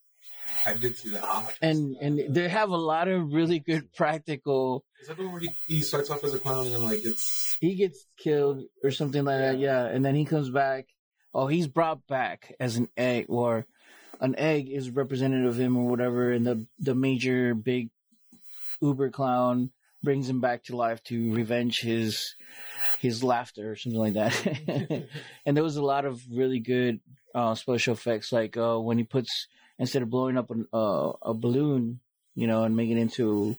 I did see that. And and they have a lot of really good practical is that the one where he, he starts off as a clown and then like it's he gets killed or something like that, yeah, and then he comes back. Oh, he's brought back as an egg, or an egg is representative of him, or whatever. And the the major big Uber clown brings him back to life to revenge his his laughter or something like that. [laughs] and there was a lot of really good uh, special effects, like uh, when he puts instead of blowing up an, uh, a balloon, you know, and making it into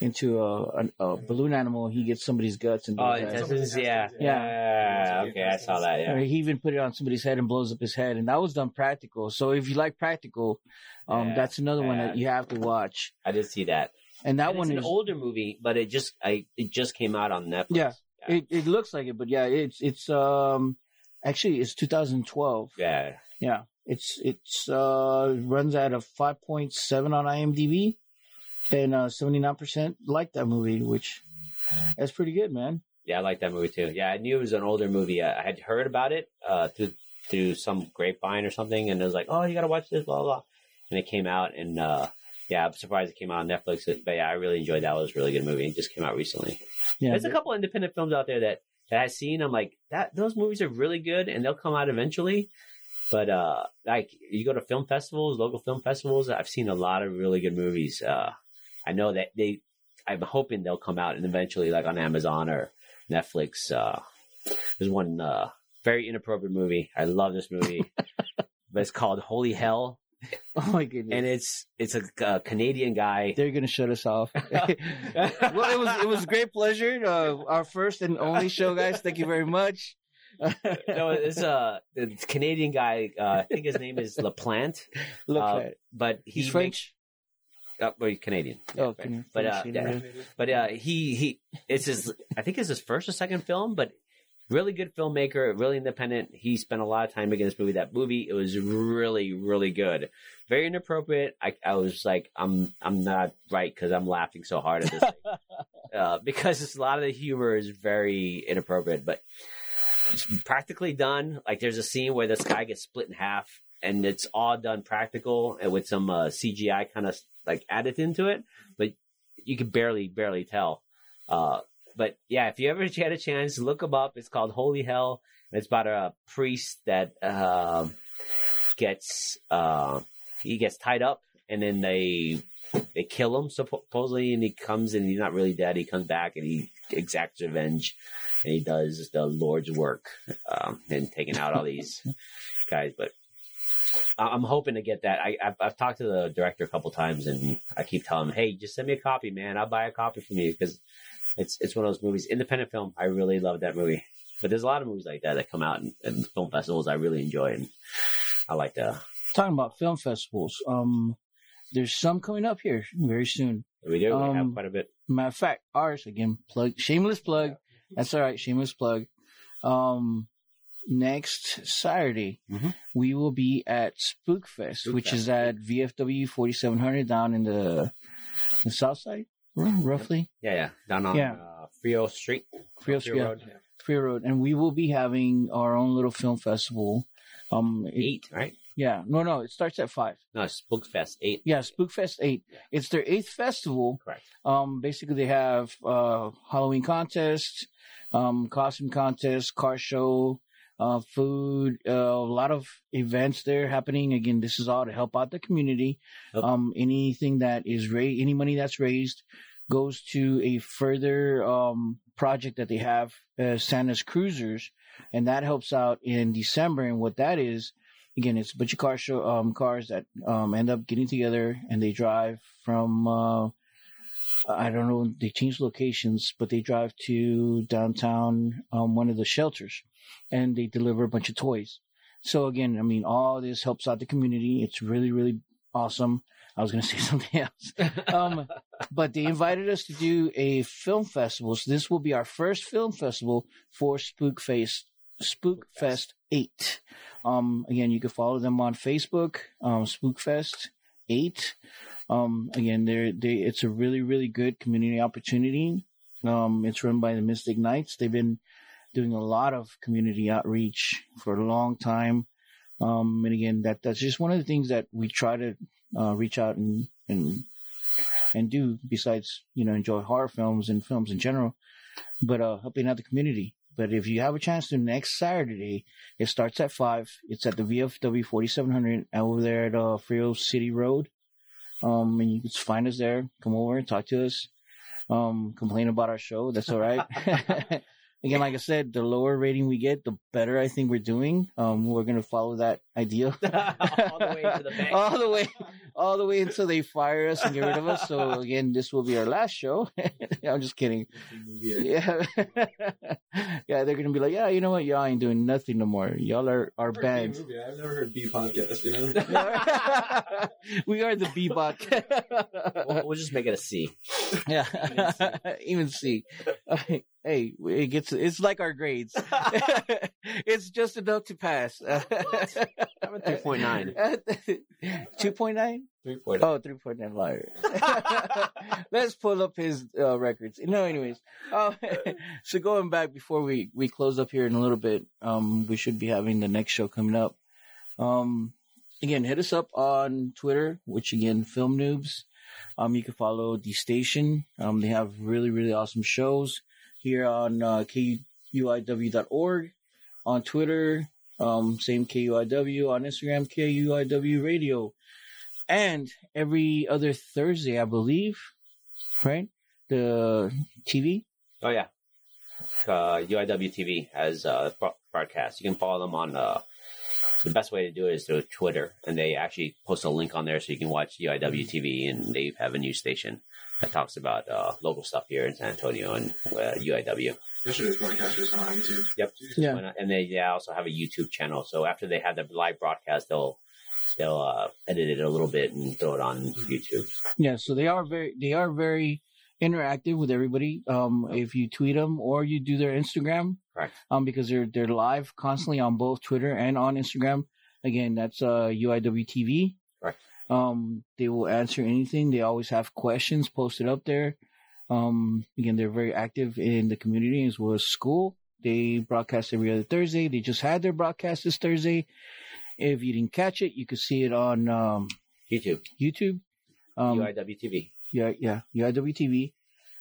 into a, a, a balloon animal, he gets somebody's guts and Oh, blows that. intestines, yeah, Yeah. yeah. Okay, I saw that. Or Yeah, he even put it on somebody's head and blows up his head, and that was done practical. So if you like practical, um, Yeah, that's another one that you have to watch. I did see that. And that And one is an older movie, but it just I it just came out on Netflix. Yeah. it, it looks like it, but yeah, it's it's um actually it's 2012. yeah. Yeah, it's it's uh runs at a 5.7 on IMDb, and uh 79% like that movie, which that's pretty good, man. Yeah, I like that movie too. Yeah, I knew it was an older movie. I I had heard about it uh, through through some grapevine or something, and it was like, "Oh, you got to watch this," blah blah. blah. And it came out, and uh, yeah, I'm surprised it came out on Netflix. But yeah, I really enjoyed that. It was a really good movie. It just came out recently. Yeah, There's a couple independent films out there that that I've seen. I'm like, that those movies are really good, and they'll come out eventually. But uh, like you go to film festivals, local film festivals, I've seen a lot of really good movies. Uh, I know that they. I'm hoping they'll come out and eventually, like on Amazon or Netflix. Uh, there's one uh, very inappropriate movie. I love this movie, [laughs] but it's called Holy Hell, [laughs] oh my goodness. and it's it's a, uh Canadian guy. they're gonna shut us off. [laughs] [laughs] well, it was it was a great pleasure. Uh, our first and only show, guys. Thank you very much. no, it's a a Canadian guy. Uh, I think his name is Laplante. Look Uh, but he He's French. Makes, uh, well, he's Canadian. Oh, right. Can- but uh, yeah, yeah. but uh, he he it's his. I think it's his first or second film, but really good filmmaker, really independent. He spent a lot of time making this movie. That movie it was really really good. Very inappropriate. I I was like I'm I'm not right because I'm laughing so hard at this [laughs] thing. uh, because a lot of the humor is very inappropriate, but it's practically done. Like there's a scene where this guy gets split in half, and it's all done practical and with some uh, CGI kind of like added into it, but you can barely barely tell. Uh, but yeah, if you ever get a chance, look him up. It's called Holy Hell. It's about a priest that um gets uh, he gets tied up, and then they they kill him supposedly, and he comes and he's not really dead. He comes back and he exacts revenge, and he does the Lord's work um, and taking out all these [laughs] guys. But I'm hoping to get that. I, I've, I've talked to the director a couple times, and I keep telling him, "Hey, just send me a copy, man. I'll buy a copy from you because it's it's one of those movies. Independent film. I really love that movie. But there's a lot of movies like that that come out in, film festivals. I really enjoy, and I like to. Talking about film festivals. Um, there's some coming up here very soon. We do. we have Um, quite a bit. Matter of fact, ours again. Plug. Shameless plug. [laughs] That's all right. Shameless plug. Um, next Saturday, Mhm. we will be at Spookfest, which is at VFW 4700 down in the, the south side, roughly. Yeah, yeah. Down on Yeah. uh, Frio Street. Frio, Frio yeah, Road. Free Road. And we will be having our own little film festival. Um, it- Eight, right? yeah, no, no, it starts at five. No, it's Spookfest eight. Yeah, Spookfest 8. It's their eighth festival. Correct. Um, basically, they have uh, Halloween contest, um, costume contest, car show, uh, food, uh, a lot of events there happening. Again, this is all to help out the community. Um, anything that is raised, any money that's raised goes to a further um, project that they have, uh, Santa's Cruisers, and that helps out in December. And what that is, again, it's a bunch of car show um, cars that um, end up getting together and they drive from. Uh, I don't know. They change locations, but they drive to downtown, um, one of the shelters, and they deliver a bunch of toys. So again, I mean, all this helps out the community. It's really, really awesome. I was going to say [laughs] something else. [laughs] Um, but they invited us to do a film festival. So this will be our first film festival for Spook Face, Spook Fest 8. Um, again, you can follow them on Facebook, um, Spookfest 8. Um, again, they're, they, it's a really, really good community opportunity. Um, it's run by the Mystic Knights. They've been doing a lot of community outreach for a long time. Um, and again, that, that's just one of the things that we try to, uh, reach out and, and, and do besides, you know, enjoy horror films and films in general, but, uh, helping out the community. But if you have a chance to next Saturday, it starts at five. It's at the VFW 4700 over there at, uh, Frio City Road. Um, and you can find us there. Come over and talk to us. Um, complain about our show. That's all right. [laughs] [laughs] Again, like I said, the lower rating we get, the better I think we're doing. Um, we're gonna follow that idea [laughs] All the way to the bank. all the way, all the way until they fire us and get rid of us. So [laughs] again, this will be our last show. [laughs] I'm just kidding. Yeah. Yeah, yeah, they're gonna be like, yeah, you know what, y'all ain't doing nothing no more. Y'all are our I've band. I've never heard B podcast. You know. we are the Bebop. We'll, we'll just make it a C. yeah, even C. Hey, it gets. It's like our grades. [laughs] [laughs] it's just enough to pass. [laughs] I'm at 3.9. 2.9? Three point. Oh, 3.9 liar. Let's pull up his uh, records. No, anyways. Uh, so going back before we, we close up here in a little bit, um, we should be having the next show coming up. Um, again, hit us up on Twitter, which again, Film Noobs. Um, you can follow the station. Um, they have really, really awesome shows here on uh, kuiw.org, on Twitter, um, same KUIW, on Instagram, KUIW Radio. And every other Thursday, I believe, right? The TV. Oh yeah. Uh, UIW TV has uh, bro- broadcast. You can follow them on. Uh, the best way to do it is through Twitter, and they actually post a link on there so you can watch UIW TV, and they have a news station that talks about uh, local stuff here in San Antonio and uh, UIW. Yesterday's broadcast was on YouTube. Yep. Yeah. And, and they yeah, also have a YouTube channel. So after they have the live broadcast, they'll they'll uh, edit it a little bit and throw it on YouTube. Yeah, so they are very they are very interactive with everybody. Um, if you tweet them or you do their Instagram, Correct. um, because they're they're live constantly on both Twitter and on Instagram. Again, that's uh UIW TV. Um, they will answer anything. They always have questions posted up there. Um, again, they're very active in the community as well as school. They broadcast every other Thursday. They just had their broadcast this Thursday. If you didn't catch it, you could see it on um, YouTube, YouTube. Um, UIW TV. yeah, yeah, UIW TV.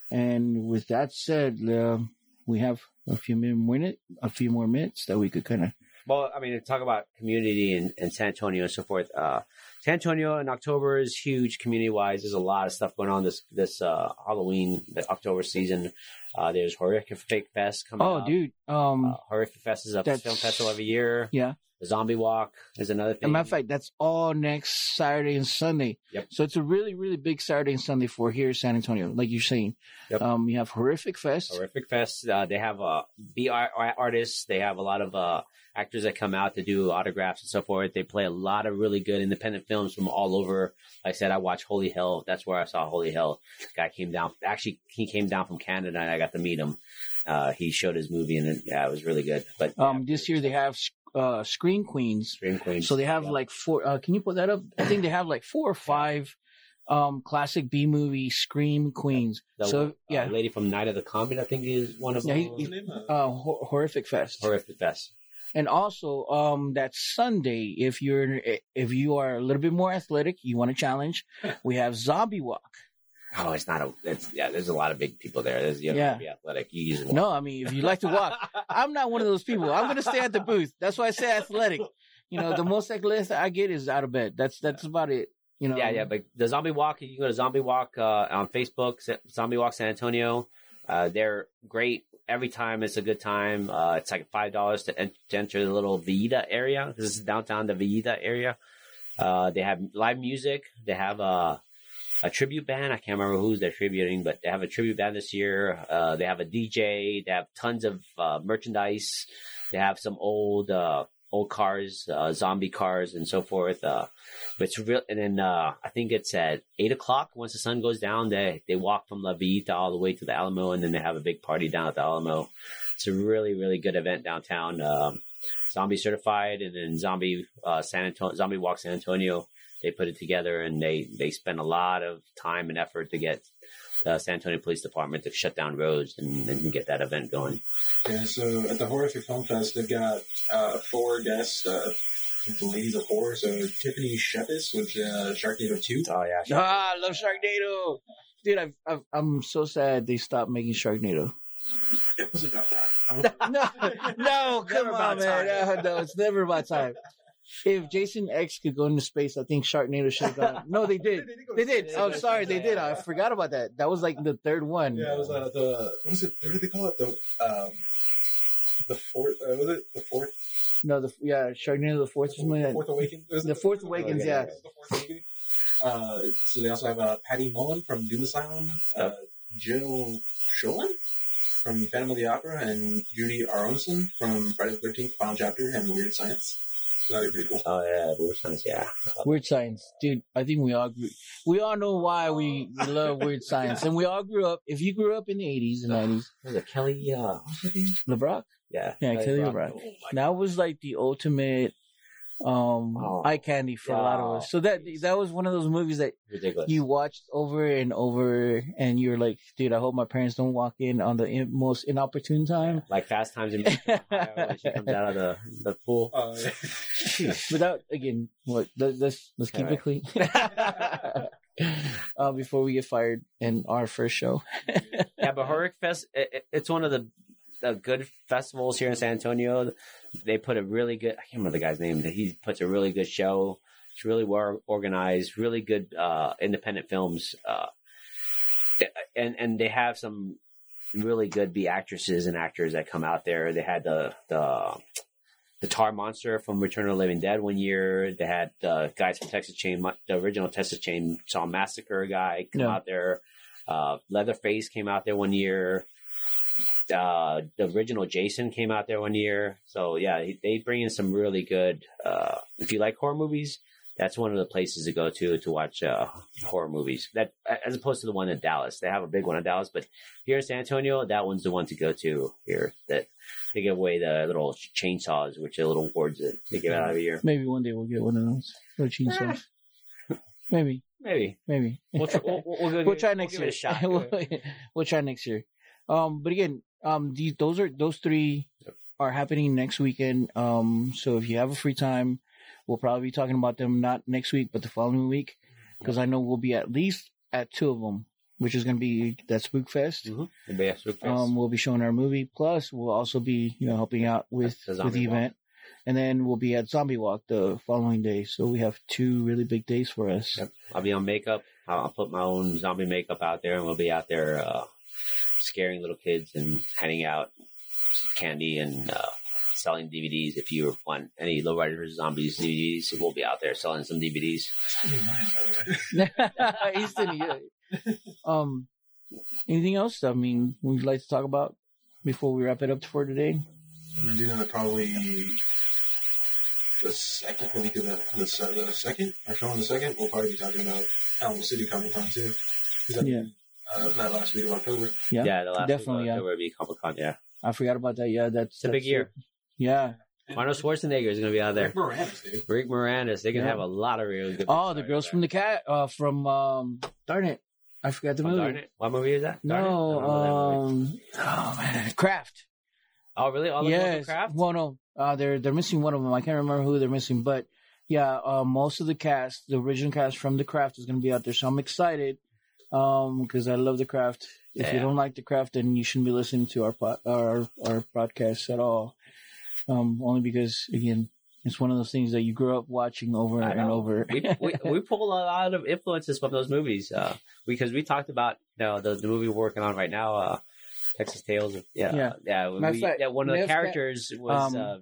And with that said, uh, we have a few minute, a few more minutes that we could kind of. Well, I mean, to talk about community in, in San Antonio and so forth. Uh, San Antonio in October is huge community wise. There's a lot of stuff going on this this uh, Halloween, the October season. Uh, there's Horrific Fake Fest coming Oh, up. dude. Um, Uh, Horrific Fest is a That's- film festival every year. yeah. The Zombie Walk is another As a thing. matter of fact, that's all next Saturday and Sunday. Yep. So it's a really, really big Saturday and Sunday for here in San Antonio, like you're saying. Yep. Um, you have Horrific Fest. Horrific Fest. Uh, they have uh, BR artists. They have a lot of uh, actors that come out to do autographs and so forth. They play a lot of really good independent films from all over. Like I said, I watched Holy Hell. That's where I saw Holy Hell. The guy came down. Actually, he came down from Canada, and I got to meet him. Uh, he showed his movie, and it, yeah, it was really good. But Um, yeah, this year they have uh, Screen Queens. Scream Queens. So they have Yeah. like four. Uh, can you put that up? I think they have like four or five um, classic B movie Scream Queens. The, so uh, yeah, lady from Night of the Comet, I think, is one of Yeah, them. he- What's the? Uh, uh, Hor- Horrific Fest. Horrific Fest. And also, um, that Sunday, if you're if you are a little bit more athletic, you want to challenge, [laughs] we have Zombie Walk. Oh, it's not a. It's yeah. There's a lot of big people there. There's you don't Yeah. be athletic. You usually No, I mean if you like to walk, [laughs] I'm not one of those people. I'm gonna stay at the booth. That's why I say athletic. You know, the most athletic I get is out of bed. That's that's about it. You know. Yeah, yeah, but the Zombie Walk, you can go to Zombie Walk uh, on Facebook, Zombie Walk San Antonio. Uh, they're great. Every time it's a good time. Uh, it's like five dollars to, en- to enter the little Villita area. This is downtown the Villita area. Uh, they have live music. They have a a tribute band. I can't remember who's they're tributing, but they have a tribute band this year. Uh, they have a DJ. They have tons of uh, merchandise. They have some old uh, old cars, uh, zombie cars, and so forth. Uh, but it's real. And then uh, I think it's at eight o'clock. Once the sun goes down, they they walk from La Villita all the way to the Alamo, and then they have a big party down at the Alamo. It's a really really good event downtown. Um, zombie certified, and then zombie San Antonio, zombie walk San Antonio. They put it together, and they they spend a lot of time and effort to get the San Antonio Police Department to shut down roads and, and get that event going. yeah, so at the Horrific Film Fest, they've got uh, four guests, uh, ladies of horror. So Tiffany Shepis with uh, Sharknado 2. Oh yeah, [laughs] Ah, I love Sharknado. Dude, I've, I've, I'm so sad they stopped making Sharknado. It was about time. [laughs] No, no, come Never on, man. No, [laughs] no, it's never about time. If Jason X could go into space, I think Sharknado should have gone. [laughs] No, they did. They did. Oh, sorry, they did. I forgot about that. That was like the third one. Yeah, it was uh, the what was it? What did they call it? The um, the fourth. Uh, was it the fourth? No, the yeah, Sharknado the fourth or something like that. Fourth Awakens. Was it The Fourth Awakens, yeah. The Fourth Awakening. Uh, so they also have uh, Patty Mullen from Doom Asylum, uh, Jill Schoelen from Phantom of the Opera, and Judie Aronson from Friday the Thirteenth Final Chapter and Weird Science. So that'd be pretty cool. Oh yeah, Weird Science. Yeah, Weird science, dude. I think we all grew. We all know why we love weird [laughs] science, and we all grew up. If you grew up in the eighties and nineties, was it Kelly? Uh, what's her name? LeBrock, Yeah, Yeah, Kelly Brock. LeBrock. Oh, that was like the ultimate um Oh. eye candy for a lot of us. So that that was one of those movies that ridiculous. you watched over and over, and you're like, dude, I hope my parents don't walk in on the in- most inopportune time. like Fast Times in [laughs] Ohio when she comes out of the, the pool. Uh, [laughs] Without again, what let's let's, let's keep it clean. [laughs] uh, before we get fired in our first show. yeah, but Horric Fest, it, it- it's one of the, the good festivals here in San Antonio. They put a really good, I can't remember the guy's name, he puts a really good show. It's really well organized, really good uh, independent films. Uh, and, and they have some really good B actresses and actors that come out there. They had the, the, the Tar Monster from Return of the Living Dead one year. They had the guys from Texas Chain, the original Texas Chain Saw Massacre guy come out there. Uh, Leatherface came out there one year. Uh, the original Jason came out there one year. So yeah, they bring in some really good. Uh, if you like horror movies, that's one of the places to go to to watch uh, horror movies. That as opposed to the one in Dallas, they have a big one in Dallas, but here in San Antonio, that one's the one to go to here. That they give away the little chainsaws, which are little awards that they give out every year. Maybe one day we'll get one of those little chainsaws. Maybe, Maybe maybe. we'll, tr- we'll, we'll, we'll, [laughs] we'll try next year. it a shot. [laughs] we'll, we'll try next year. Um, but again, um, these those are those three are happening next weekend. Um, so if you have a free time, we'll probably be talking about them not next week, but the following week, because I know we'll be at least at two of them, which is going to be that Spook Fest. Mhm. It'll Spook Fest. Um, we'll be showing our movie. Plus, we'll also be you know helping out with The with the Walk. event, and then we'll be at Zombie Walk the following day. So we have two really big days for us. Yep. I'll be on makeup. I'll, I'll put my own zombie makeup out there, and we'll be out there uh, scaring little kids and handing out candy and uh, selling DVDs. If you want any Lowriders vs Zombies DVDs, we'll be out there selling some DVDs. Easton, yeah. Um, anything else? I mean, we'd like to talk about before we wrap it up for today. I'm gonna do know that probably the second week of the, the, se- the second, our show on the second, we'll probably be talking about Alamo City Comic Con too. That, Yeah. Uh, that last week of October. Yeah, Yeah, the last definitely, week yeah. of October will be Comic Con. Yeah, I forgot about that. Yeah, that's it's a big that's year. Yeah. Arnold Schwarzenegger is going to be out there. Rick Moranis, dude. Rick Moranis. They can Yeah. have a lot of really good. Oh, the girls from the cat. Uh, from um, darn it, I forgot the Oh, movie. darn it. What movie is that? Darn it. No, don't that um, oh man, Craft. oh, really? All the girls from yes. Craft? Well, no, uh, they're they're missing one of them. I can't remember who they're missing, but yeah, uh, most of the cast, the original cast from the Craft, is going to be out there. So I'm excited um because I love the Craft. If you don't like the Craft, then you shouldn't be listening to our pod, our our podcast at all. Um, only because again, it's one of those things that you grow up watching over and over. we, [laughs] we we pull a lot of influences from those movies uh, because we talked about you know, the the movie we're working on right now, uh, Texas Tales. Yeah, Yeah. yeah. We, fact, yeah one of the characters was um, uh,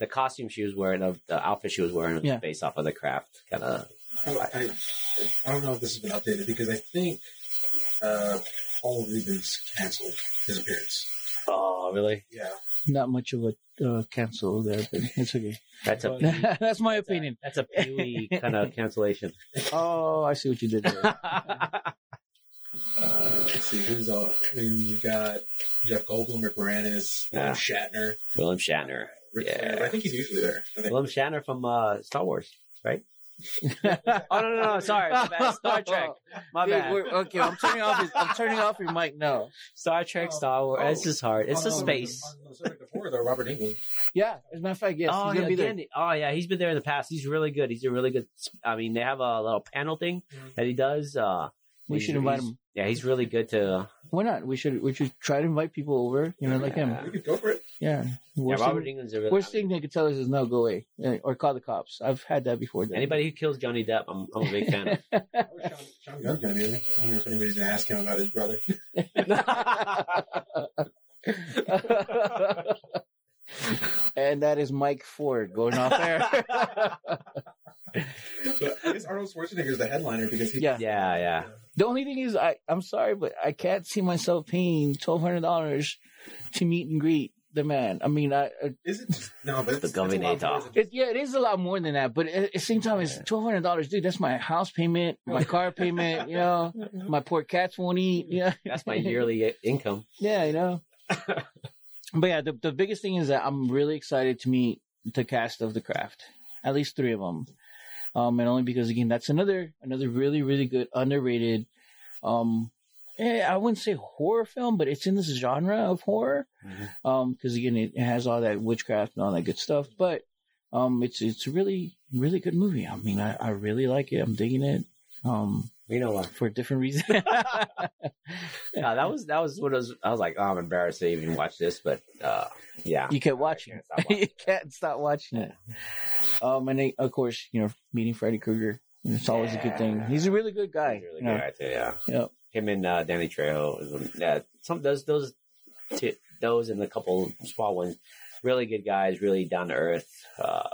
the costume she was wearing, of the outfit she was wearing, was Yeah. based off of the craft kind of. Oh, I, I don't know if this has been updated because I think uh, Paul Reubens canceled his appearance. Oh, really? Yeah. Not much of a uh, cancel there, but it's okay. That's a [laughs] That's my opinion. that's a Pee Wee kind of [laughs] cancellation. Oh, I see what you did there. [laughs] Uh, let's see who's all. I mean, you got Jeff Goldblum, Rick Moranis, Yeah. Shatner. William Shatner. Ric Yeah. Flair. I think he's usually there. William Shatner from uh, Star Wars, right? Oh no, no, no! Sorry, my bad. Star [laughs] Trek. My Dude, bad. we're- okay, I'm turning off. His, I'm turning off your mic No, Star Trek, Oh, Star Wars. oh, it's just hard. It's Oh, a no, space. On the subject before, though, Robert Englund. Yeah, as a matter of fact, yes, oh, he's gonna yeah, be there. again, oh yeah, he's been there in the past. He's really good. He's a really good. I mean, they have a little panel thing Mhm. that he does. Uh, We should invite him. Yeah, he's really good to. Why not? We should. We should try to invite people over. You know, like him. We could go for it. Yeah. Yeah, Worst, Robert thing, Englund's a really. worst thing they could tell us is no, go away, Yeah, or call the cops. I've had that before. Then. anybody who kills Johnny Depp, I'm, I'm a big fan. of. [laughs] I wish Sean, Sean Gunn's gonna be there. I wonder if anybody's gonna ask him about his brother. [laughs] and that is Mike Ford going off there. but I guess Arnold Schwarzenegger's the headliner because he. Yeah. yeah, yeah. the only thing is, I I'm sorry, but I can't see myself paying twelve hundred dollars to meet and greet the man. I mean, I, I Is it? Just, no, but it's, The it's a lot Governator. more It, yeah, it is a lot more than that, but at the same time, it's twelve hundred dollars, dude. That's my house payment, my car payment. You know, [laughs] my poor cats won't eat. Yeah, That's my yearly income. [laughs] yeah, you know. [laughs] but yeah, the the biggest thing is that I'm really excited to meet the cast of the craft, at least three of them, um, and only because again, that's another another really really good underrated, um, I wouldn't say horror film, but it's in this genre of horror Mhm. um because again it, has all that witchcraft and all that good stuff but um it's it's a really really good movie i mean i, I really like it i'm digging it um You know what? for different reasons [laughs] [laughs] Yeah, that was that was what I was. I was like, oh, I'm embarrassed to even watch this, but uh, yeah, you kept watching can't watching. [laughs] you can't stop watching it um and then, of course you know meeting freddy krueger it's always a good thing he's a really good guy He's a really you know. good guy too. Yeah, Yep. Him and uh, Danny Trejo. Yeah, some those those t- those and a couple small ones, really good guys, really down to earth. Uh,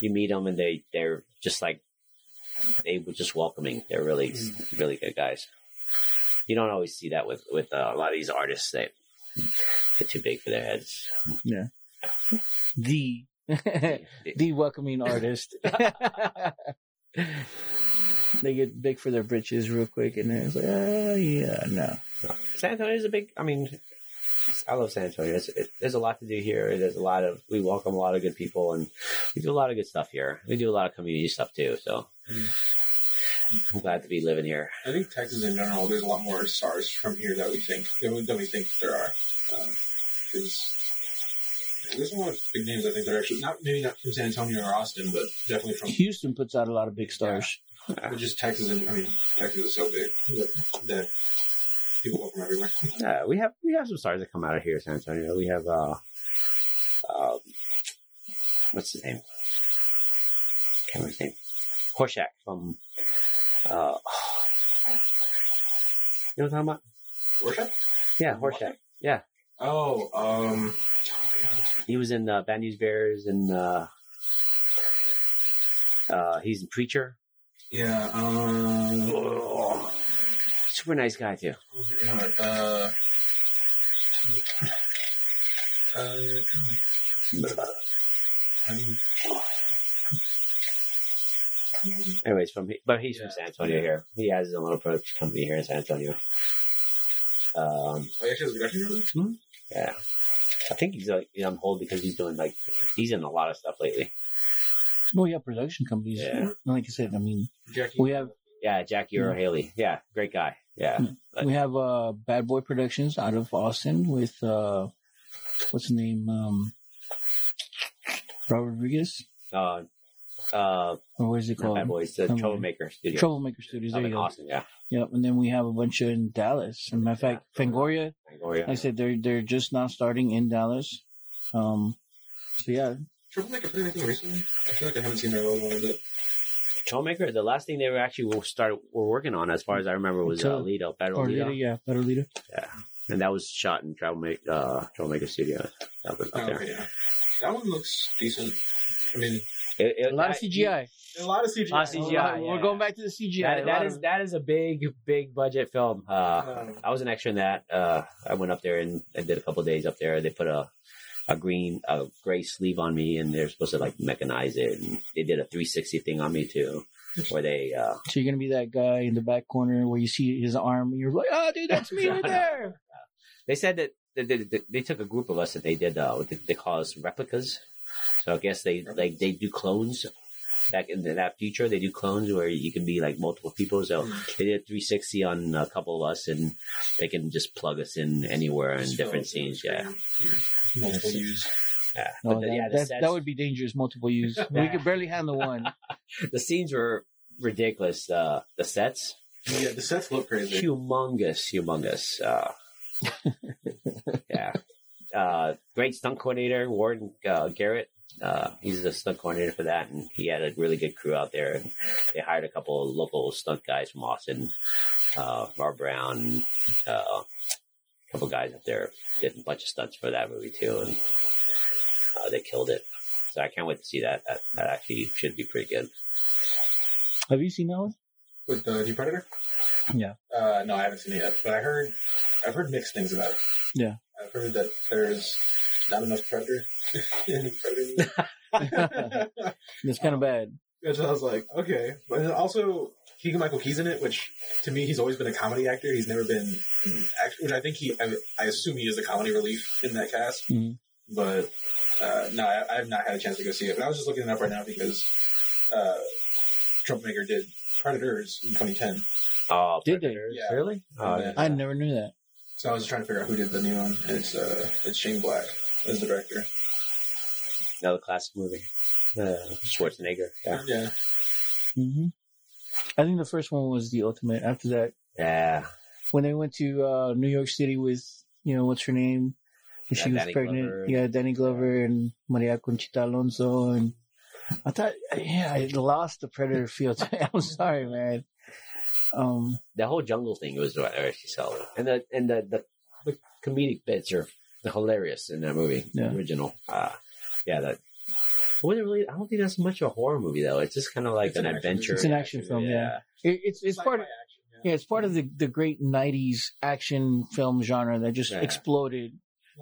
you meet them and they they're just like they were just welcoming. They're really really good guys. You don't always see that with with uh, a lot of these artists. They get too big for their heads. Yeah. the [laughs] the welcoming artist [laughs] [laughs] they get big for their britches real quick and then it's like oh yeah no San Antonio is a big. I mean, I love San Antonio. It's, it, there's a lot to do here. There's a lot of we welcome a lot of good people, and we do a lot of good stuff here. We do a lot of community stuff too. So mm-hmm. I'm glad to be living here. I think Texas in general, there's a lot more stars from here that we think than we, than we think there are. Um, because there's a lot of big names. I think they're actually not maybe not from San Antonio or Austin, but definitely from houston puts out a lot of big stars but just Texas. I mean, Texas is so big that, that people from everywhere. Yeah, we have we have some stars that come out of here, San Antonio. We have uh, um, what's the name? Can't remember his name. Horshack from. Uh, you know what I'm talking about? Worship? Yeah, Horshack. Yeah. Oh, um, He was in uh, Bad News Bears and uh, uh, he's in Preacher. Yeah. Um, Oh, super nice guy too. oh my God, uh, uh, Anyways, from but he's from San Antonio here. He has his own little production company here in San Antonio. Um, oh, actually has a production company? yeah, I think he's like on hold because he's doing like he's in a lot of stuff lately. Well, yeah, production companies. Yeah. Like I said, I mean, Jackie. we have Yeah, Jackie Earle Haley. Yeah, great guy. Yeah, we have uh Bad Boy Productions out of Austin with uh what's his name um Robert Rodriguez uh, uh, or what is it called? Bad Boys, the Somebody. Troublemaker Studio. Troublemaker Studios. Up There in you go. Austin, yeah. Yep, and then we have a bunch in Dallas. As a matter of fact, Fangoria, Fangoria. like I said, they're they're just now starting in Dallas. Um, so yeah, Troublemaker put anything recently? I feel like I haven't seen their logo in a bit. Troublemaker. The last thing they were actually started start were working on, as far as I remember, was uh, Until- Lido, Battle or Lido. Lita, yeah, Better Lita. Yeah, and that was shot in Troublemaker, uh, Troublemaker Studios up, up Oh, there. okay, yeah. That one looks decent. I mean, It- it- A lot of I- CGI. a lot of CGI. lot of CGI, We're going back to the CGI. That, A that lot is of- that is a big big budget film. Uh, Um, I was an extra in that. Uh, I went up there and I did a couple days up there. They put a a green a gray sleeve on me, and they're supposed to like mechanize it. And they did a 360 thing on me too, where they uh, So you're gonna be that guy in the back corner where you see his arm, and you're like, "Oh, dude, that's me right [laughs] there." they said that they, they, they took a group of us that they did uh, what they, they call us replicas. So I guess they like they do clones. Back in that future, they do clones where you can be like multiple people. So they did 360 on a couple of us, and they can just plug us in anywhere in just different scenes. Yeah, Multiple use. yeah. Oh, But the, that, yeah, the that, sets, that would be dangerous. Multiple use. [laughs] We could barely handle one. [laughs] the scenes were ridiculous. Uh, the sets, Yeah, the sets look crazy. humongous, humongous. Uh, [laughs] yeah, uh, great stunt coordinator Warren uh, Garrett. Uh, he's the stunt coordinator for that, and he had a really good crew out there. And they hired a couple of local stunt guys from Austin, uh, Rob Brown, uh, a couple guys up there did a bunch of stunts for that movie too, and uh, they killed it. So I can't wait to see that. That, that actually should be pretty good. Have you seen that one? With the new Predator? Yeah. Uh, no, I haven't seen it yet, but I heard, I've heard mixed things about it. Yeah. I've heard that there's not enough Predator [laughs] Predator. [laughs] It's kind of bad. Which I was like, okay. But then also, Keegan Michael Key's in it, which to me, he's always been a comedy actor. He's never been, which I think he, I, I assume he is the comedy relief in that cast. Mhm. But uh, no, I, I have not had a chance to go see it. But I was just looking it up right now because uh, Troublemaker did Predators in 2010. Oh, Did they? Yeah. Really? Oh, And then, I never knew that. So I was trying to figure out who did the new one. And it's uh, it's Shane Black as the director. another classic movie. Uh, Schwarzenegger. Yeah. Yeah. hmm I think the first one was the ultimate. After that, Yeah. when they went to uh, New York City with you know what's her name, when Yeah, she was Danny pregnant. Glover. Yeah, Danny Glover and Maria Conchita Alonso, and I thought, yeah, I lost the Predator feel. [laughs] I'm sorry, man. Um, The whole jungle thing was what I actually saw. And the and the, the, the comedic bits are hilarious in that movie. Yeah. The original. Uh, yeah, that wasn't really I don't think that's much of a horror movie though. It's just kind of like It's an, an adventure. movie. It's an action film, yeah. it, it's it's part of action, yeah, it's part of the the great '90s action film genre that just Yeah. exploded.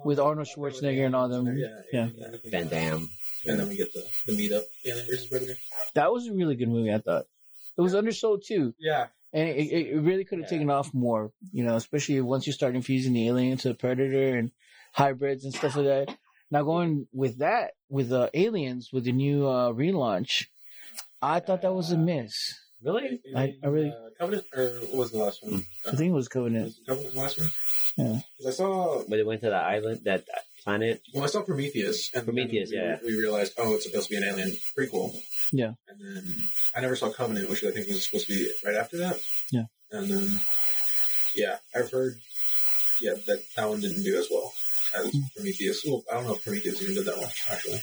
With Arnold Schwarzenegger and all them. Yeah. Yeah. Van Damme. And then we get the, the meetup, Alien versus Predator. That was a really good movie. I thought it was undersold too. Yeah. And it, it it really could have Yeah. taken off more, you know, especially once you start infusing the alien to the predator and hybrids and stuff like that. Now going with that, with the aliens, with the new uh, relaunch, I thought that was a miss. Really? I- I really- Uh, Covenant, or what was the last one? I think it was Covenant. Was Covenant the last one? Yeah. 'Cause I saw, But they went to the island, that planet. well, I saw Prometheus. And Prometheus, we, yeah. We realized, oh, it's supposed to be an alien prequel. Yeah. And then I never saw Covenant, which I think was supposed to be right after that. Yeah. And then, yeah, I've heard, yeah, that that one didn't do as well as. Prometheus. Well, I don't know if Prometheus even did that one, actually. I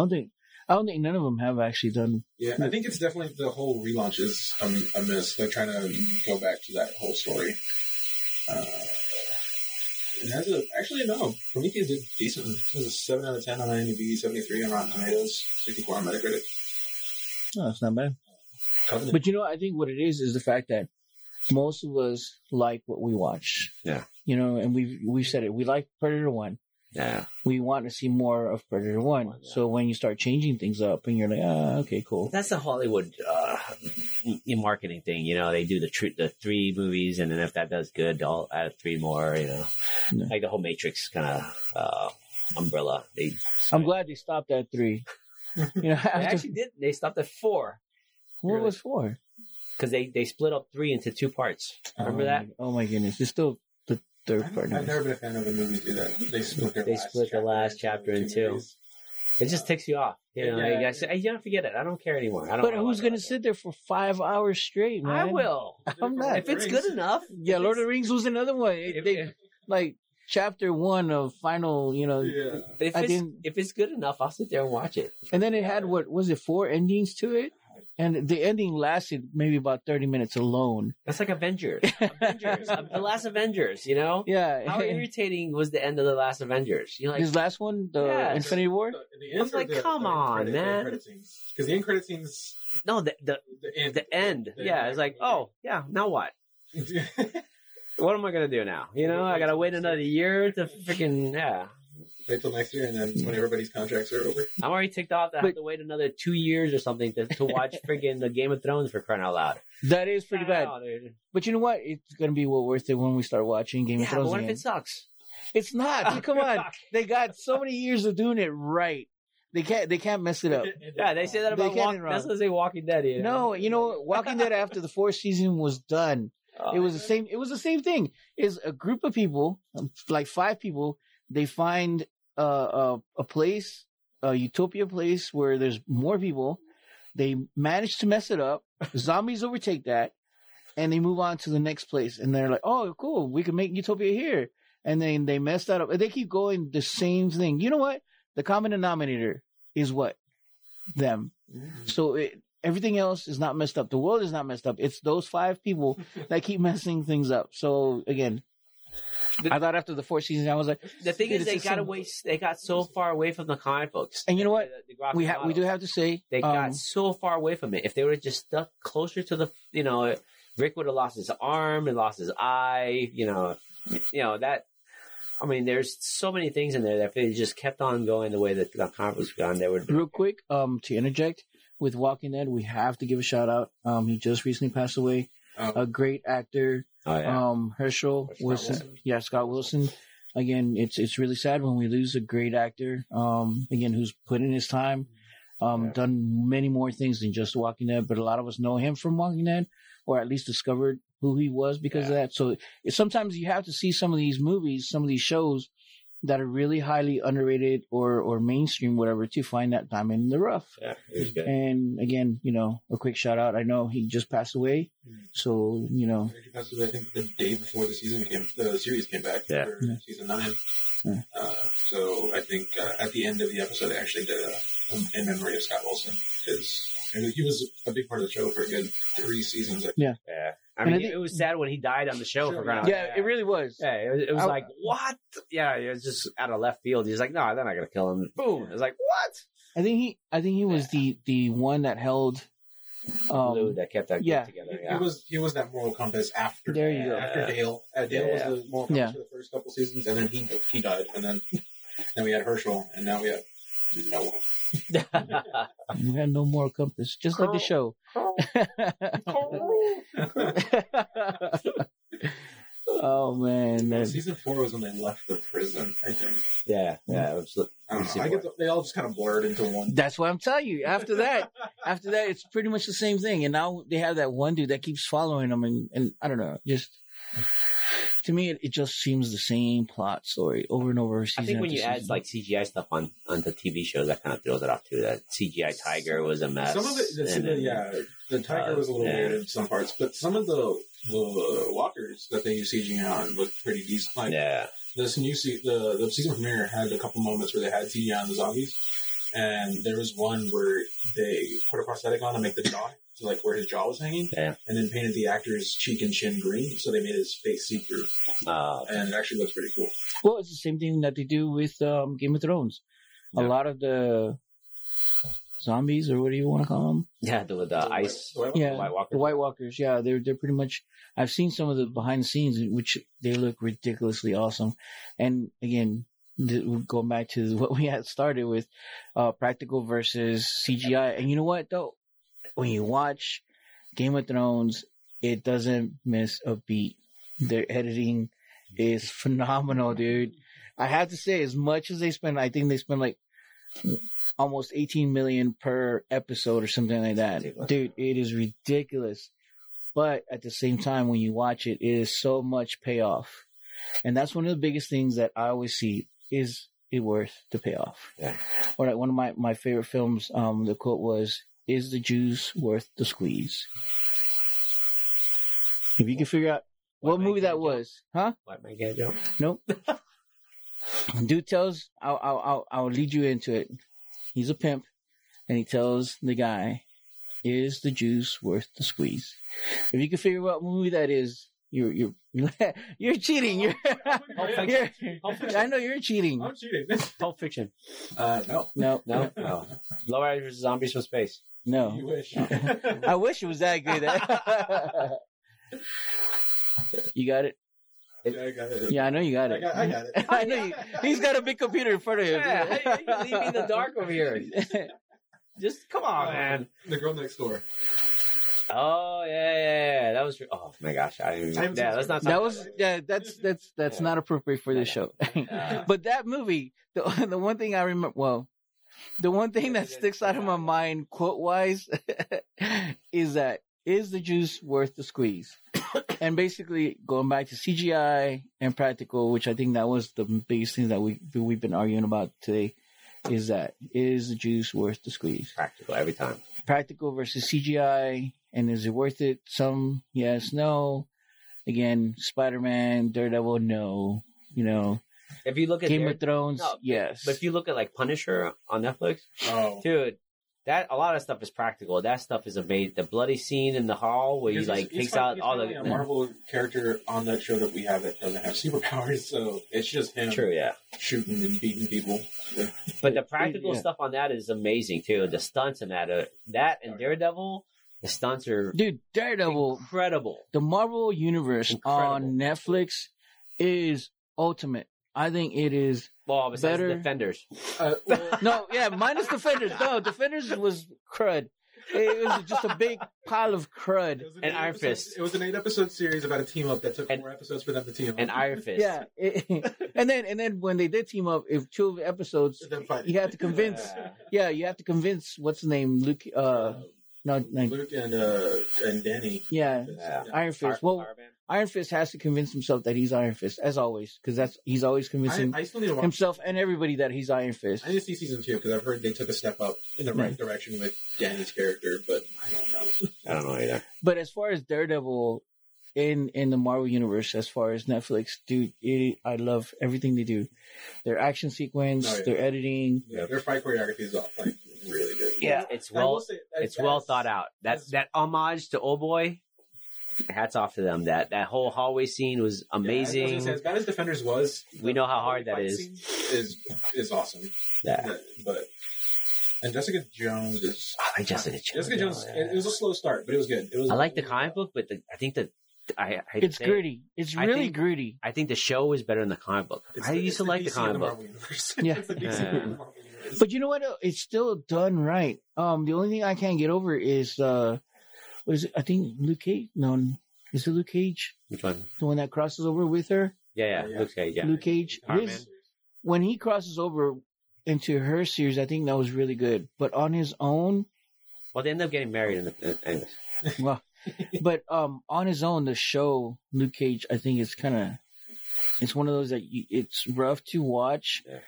don't think I don't think none of them have actually done. Yeah, I think it's definitely the whole relaunch is a, a miss. They're trying to go back to that whole story. Uh, It has a, actually, no. Prometheus did decent. It was a 7 out of 10 on IMDb, 73 on Rotten Tomatoes, 64 on Metacritic. No, it's not bad. Covenant. But you know, I think what it is is the fact that most of us like what we watch. Yeah. You know, and we've we've said it. We like Predator One. Yeah. We want to see more of Predator One. Yeah. So when you start changing things up, and you're like, ah, okay, cool. That's the Hollywood uh, marketing thing. You know, they do the tr- the three movies, and then if that does good, they'll add three more. You know, Yeah. like the whole Matrix kind of uh, umbrella. They I'm glad they stopped at three. [laughs] You know, they actually did. They stopped at four what was four? because they they split up three into two parts. Remember oh that? My, oh my goodness! It's still third I've, part. I've never been a fan of a movie do that. They split their They last split the chapter last into chapter in two. movies. It just ticks you off. You know, Yeah. you guys say, hey, you don't forget it. I don't care anymore. I don't But who's gonna sit there for five hours straight, man? I will. [laughs] I'm not. If it's good enough. Yeah, Lord of the Rings was another one. It- if- they, like chapter one of final, you know, Yeah. If it's, if it's good enough, I'll sit there and watch it. and then it had what was it four endings to it, and the ending lasted maybe about thirty minutes alone. That's like Avengers. [laughs] Avengers. Um, the last Avengers, you know? Yeah, How [laughs] irritating was the end of the last Avengers? You're like, his last one, the Yes. Infinity War. The, the I was like, the- come the end on, credit- man. Because the end credit scenes, no, the, the, the end. the end. The Yeah, end. it's like, oh, yeah, now what? [laughs] What am I going to do now? You know, I got to wait another year to freaking, yeah. Wait till next year, and then when everybody's contracts are over. I'm already ticked off to have to wait another two years or something to, to watch [laughs] freaking the Game of Thrones for crying out loud. That is pretty bad. Oh. But you know what? It's gonna be well worth it when we start watching Game of Yeah, but Thrones what if again. it sucks? It's not. Dude, [laughs] come on. They got so many years of doing it right. They can't. They can't mess it up. [laughs] Yeah, they say that about get it Walking wrong. That's what they say Walking Dead. You know? No, you know. Walking Dead after the fourth season was done. Oh, It was the same. It was the same thing. Is a group of people, um, like five people, they find uh, a a place, a utopia place where there's more people. They manage to mess it up. Zombies overtake that, and they move on to the next place. And they're like, "Oh, cool, we can make utopia here." And then they mess that up. And they keep going the same thing. You know what? The common denominator is what them. So it, everything else is not messed up. The world is not messed up. It's those five people [laughs] that keep messing things up. So again, The- I thought after the fourth season, I was like, The thing is, they got same- away. They got so far away from the comic books. and you know what? The, the graphic We have we do have to say, They um, got so far away from it. If they were just stuck closer to the, you know, Rick would have lost his arm and lost his eye. You know, you know that. I mean, there's so many things in there that if they just kept on going the way that the comic books gone, they would. real quick, um, to interject with Walking Dead, we have to give a shout out. Um, he just recently passed away. Um, A great actor, Oh yeah. um, Hershel Scott Wilson. yeah, Scott Wilson. Again, it's it's really sad when we lose a great actor. Um, again, who's put in his time, um, Yeah. done many more things than just Walking Dead. But a lot of us know him from Walking Dead, or at least discovered who he was because of that. So it, sometimes you have to see some of these movies, some of these shows that are really highly underrated or or mainstream, whatever, to find that diamond in the rough. yeah, it good. And again, you know, a quick shout out. I know he just passed away, so you know, Actually passed away, I think the day before the season came, the series came back Yeah. for Yeah. season nine. Yeah. Uh, so I think uh, at the end of the episode, they actually did a in memory of Scott Wilson because he was a big part of the show for a good three seasons. I think. Yeah, I And I mean, think- it was sad when he died on the show. Sure, for crying yeah, it really was. Yeah, it was, it was I- like what? Yeah, it was just out of left field. He's like, no, they're not gonna kill him. Boom! It was like what? I think he, I think he was the the one that held. Glue Um, that kept that yeah. together. He, Yeah, he was he was that moral compass after There you go. after Dale. Uh, Dale Yeah. was the moral compass Yeah. for the first couple seasons, and then he he died, and then [laughs] then we had Hershel, and now we have no one. [laughs] you had no more compass, just like the show. [laughs] oh man, that- Season four was when they left the prison. I think. yeah, yeah. It was, I don't know. I get the, they all just kind of blurred into one. that's what I'm telling you. After that, after that, it's pretty much the same thing. And now they have that one dude that keeps following them, and, and I don't know, just to me, it, it just seems the same plot story over and over. I think when after you add like CGI stuff on onto TV shows, that kind of throws it off too. That CGI tiger was a mess. Some of it, the, and then- yeah, the tiger uh, was a little yeah. weird in some parts, but some of the the walkers that they use CGI on looked pretty decent. Like yeah, this new se- the the season premiere had a couple moments where they had CGI on the zombies, and there was one where they put a prosthetic on to make the jaw to like where his jaw was hanging, Yeah. and then painted the actor's cheek and chin green, so they made his face see through, Uh, and it actually looks pretty cool. Well, it's the same thing that they do with um, Game of Thrones. A lot of the zombies, or what do you want to call them? yeah, the, the The ice. White- Yeah, White Walker. the White Walkers. Yeah, they're they're pretty much. I've seen some of the behind the scenes, which they look ridiculously awesome. And again, th- going back to [laughs] what we had started with, uh, practical versus CGI. And you know what though, when you watch Game of Thrones, it doesn't miss a beat. Their editing is [laughs] phenomenal, dude. I have to say, as much as they spend, I think they spend like almost 18 million per episode or something like that. Dude, it is ridiculous. But at the same time, when you watch it, it is so much payoff. And that's one of the biggest things that I always see is it worth the payoff? Yeah. Or like one of my, my favorite films, um, the quote was, is the juice worth the squeeze? If you can figure out what Man movie that was, huh? White man can't jump. Nope. [laughs] Dude tells, I'll, I'll, I'll, I'll lead you into it. He's a pimp, and he tells the guy, "Is the juice worth the squeeze?" If you can figure out what movie that is, you're you're [laughs] you're cheating. You're, you're I know you're cheating. I'm cheating. [laughs] Pulp Fiction. Uh, no. No, No, [laughs] no. Lowriders versus Zombies from Space. no. You wish. I wish it was that good. you got it. Yeah, I got it. Yeah, I know you got I it. got, I got it. I know you. He's got a big computer in front of him. Yeah, how you leave me in the dark over here? Just come on, man. The girl next door. Oh yeah, yeah, yeah. That was. Oh my gosh, I didn't. I haven't yeah, seen let's not. that was about yeah. That's that's that's Yeah. not appropriate for this show. [laughs] but that movie, the [laughs] the one thing I remember, well, the one thing that sticks out of my mind, quote wise, [laughs] is that is the juice worth the squeeze? [coughs] and basically, going back to CGI and practical, which I think that was the biggest thing that we that we've been arguing about today, is that is the juice worth the squeeze? practical every time. practical versus CGI, and is it worth it? Some yes, no. Again, Spider Man, Daredevil, no. You know, If you look at Game their- of Thrones, no, yes. but if you look at like Punisher on Netflix, Oh. dude, that a lot of stuff is practical. That stuff is amazing. The bloody scene in the hall where he like it's- it's takes fun- out all the. a Marvel character on that show that we have that doesn't have superpowers, so it's just him True, yeah. shooting and beating people. But the practical Yeah. stuff on that is amazing too. The stunts in that, uh, that and Daredevil, the stunts are Dude, Daredevil, incredible. the Marvel Universe Incredible. on Netflix is ultimate. I think it is. Well, besides Better- Defenders, Uh, well, [laughs] No, yeah, minus Defenders. No, Defenders was crud. It was just a big pile of crud. it was an And eight Iron episode- Fist. It was an eight episode series about a team up that took And- four episodes for them to team up. and Iron Fist. Yeah, it- [laughs] and then and then when they did team up, if two of the episodes, you have to convince. [laughs] Yeah. Yeah, you have to convince what's the name, Luke. Uh, no, no Luke and uh, and Danny. yeah, Yeah. Iron Fist. Fire- Well, Fireman. Iron Fist has to convince himself that he's Iron Fist, as always, because that's he's always convincing I still need to himself and everybody that he's Iron Fist. I need to see season two because I've heard they took a step up in the right Right. direction with Danny's character, but I don't know. [laughs] I don't know either. But as far as Daredevil in in the Marvel universe, as far as Netflix, dude, it, I love everything they do. Their action sequence, Oh, yeah. their editing. Yeah, their fight choreography is all, like really good. Yeah, it's well, say, it's as- well thought out. That as- that homage to Old Boy, hats off to them. That that whole hallway scene was Yeah, I was amazing. say, as bad as Defenders was, We know how hard that is. is. Is is awesome. Yeah. But, but and Jessica Jones is I like Jessica Jones. Jessica Jones. Yeah. It, it was a slow start, but it was good. It was. I like the comic book, but the, I think that I, I It's say it, gritty. It's I really think- gritty. I think the show is better than the comic book. It's I the- used to like the DC comic book. Marvel. Yeah. It's the DC Yeah. and the Marvel universe. But you know what? It's still done right. Um, the only thing I can't get over is uh, was it, I think Luke Cage? No, is it Luke Cage? Which one? The one that crosses over with her? Yeah, yeah, Oh, yeah. Luke Cage. Yeah, Luke Cage. Iron His- when he crosses over into her series, I think that was really good. But on his own, Well, they end up getting married in the. uh, Anyways, well, [laughs] but um, on his own, the show Luke Cage, I think it's kind of, it's one of those that you, it's rough to watch. Yeah.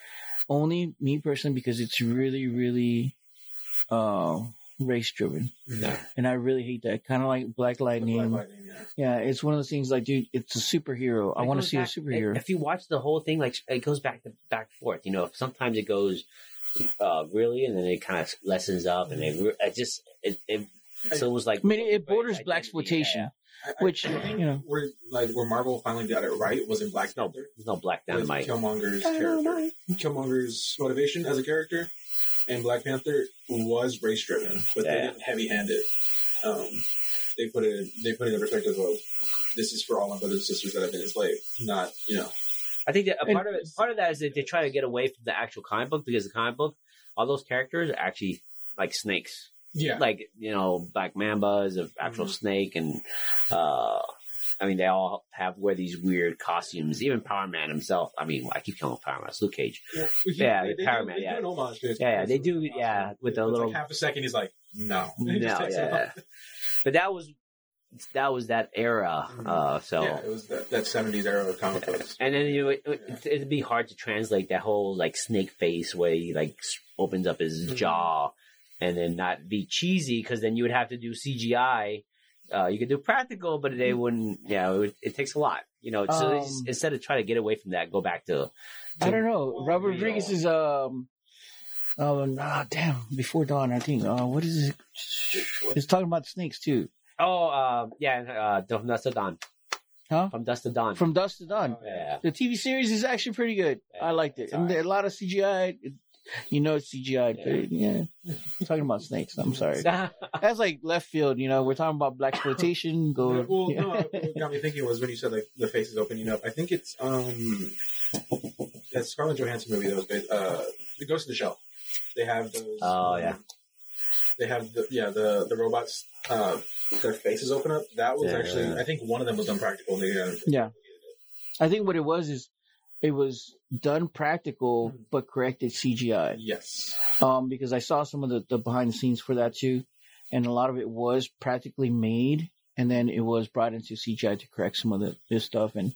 Only me personally because it's really, really, uh, race driven, yeah. and I really hate that. Kind of like Black Lightning. Black Lightning, yeah. Yeah, it's one of those things like, dude, it's a superhero. I want to see back- a superhero. If you watch the whole thing, like it goes back to back forth. You know, sometimes it goes uh, really, and then it kind of lessens up, and it, it just it, it So it was like I mean, it borders black exploitation, yeah, I- I which think you know. where like where Marvel finally got it right was in Black No, Panther. There's no black with dynamite. Killmonger's character. Killmonger's motivation as a character and Black Panther was race driven, but they Yeah. didn't heavy hand it. Um, they put it in, they put it in perspective of this is for all my brothers and sisters that have been enslaved, not you know. I think that a And- part of it, part of that is that they try to get away from the actual comic book because the comic book, all those characters are actually like snakes. Yeah, like you know Black Mamba is an actual Mhm. snake, and uh, I mean they all have wear these weird costumes. Even Power Man himself. I mean, I keep calling Power Man. It's Luke Cage. yeah, Yeah, they, they Power do, Man, yeah. do an homage to Yeah, yeah, they do, yeah, with the It's little- like half a second. He's like, no, [laughs] No, it yeah, but that was that was that era. Mhm. Uh, so. yeah, it was that, that '70s era of comic books. And then you know, it, it, it'd be hard to translate that whole like snake face where he like opens up his Mhm. jaw, and then not be cheesy because then you would have to do CGI. Uh, you could do practical, but they wouldn't. Yeah, it, would, it takes a lot. You know, so Um, instead of trying to get away from that, go back to. I don't know. Robert real. Rodriguez is um. Oh, nah, damn! Before dawn, I think. Uh, what is it? It's talking about snakes too. Oh, uh, yeah, uh, from Dust to Dawn. Huh? From Dust to Dawn. From dusk to dawn. Oh, yeah. The TV series is actually pretty good. I liked it. Alright. a lot of CGI. It- You know it's CGI, but it- yeah. I'm talking about snakes. I'm sorry. [laughs] That's like left field. You know, we're talking about black exploitation. Go. well, yeah. no, what got me thinking was when you said like the face is opening up. I think it's um that Scarlett Johansson movie that was based, uh the Ghost in the Shell. They have those. Oh, um, yeah. They have the yeah the the robots. Uh, their faces open up. That was Yeah. actually I think one of them was done practical. And they, uh, Yeah. I think what it was is it was done practical but corrected CGI. Yes. Um, because I saw some of the, the behind the scenes for that too, and a lot of it was practically made, and then it was brought into CGI to correct some of the this stuff and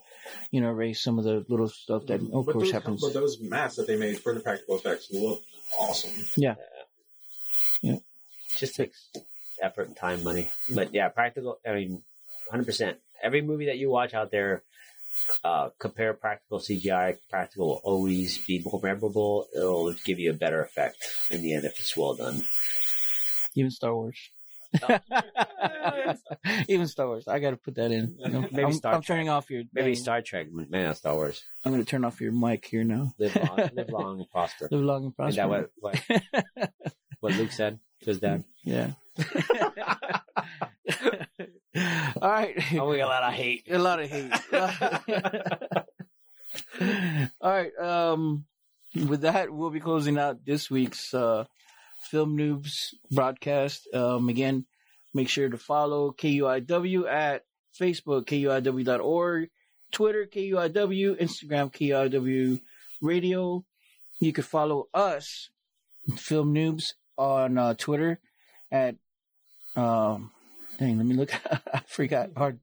you know erase some of the little stuff that of but course those, happens. But those masks that they made for the practical effects look awesome. Yeah. Yeah. yeah. Just takes effort and time, money. But yeah, practical. I mean, hundred percent. Every movie that you watch out there, uh, compare practical CGI. Practical will always be more memorable. It'll give you a better effect in the end if it's well done. Even Star Wars. [laughs] Even Star Wars. I got to put that in. You know? Maybe I'm, Star I'm turning off your. Maybe dang- Star Trek, man, not Star Wars. I'm going to turn off your mic here now. Live long, [laughs] live long and prosper. Live long and prosper. Is that what what, what Luke said to his dad? [laughs] Yeah. All right. [laughs] Oh, we got a lot of hate. A lot of hate. [laughs] All right. Um, with that, we'll be closing out this week's uh, Film Noobs broadcast. Um, again, make sure to follow KUIW at Facebook, KUIW.org, Twitter, KUIW, Instagram, KUIW Radio. You can follow us, Film Noobs, on uh, Twitter at um, dang, let me look. [laughs] I forgot our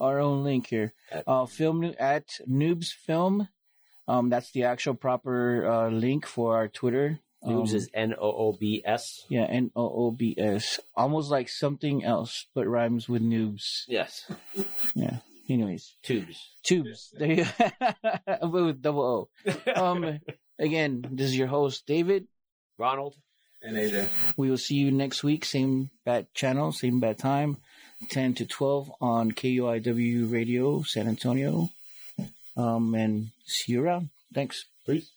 our own link here. Uh, film at Noobs Film. Um, that's the actual proper uh, link for our Twitter. Noobs Um, is N O O B S. yeah, N O O B S. Almost like something else, but rhymes with noobs. Yes, Yeah. Anyways, tubes. tubes. There you but [laughs] with double O. Um, [laughs] again, this is your host David. Ronald. And AJ. We will see you next week. Same bat channel, same bat time, 10 to 12 on KUIW Radio San Antonio. Um, and see you around. Thanks. Peace.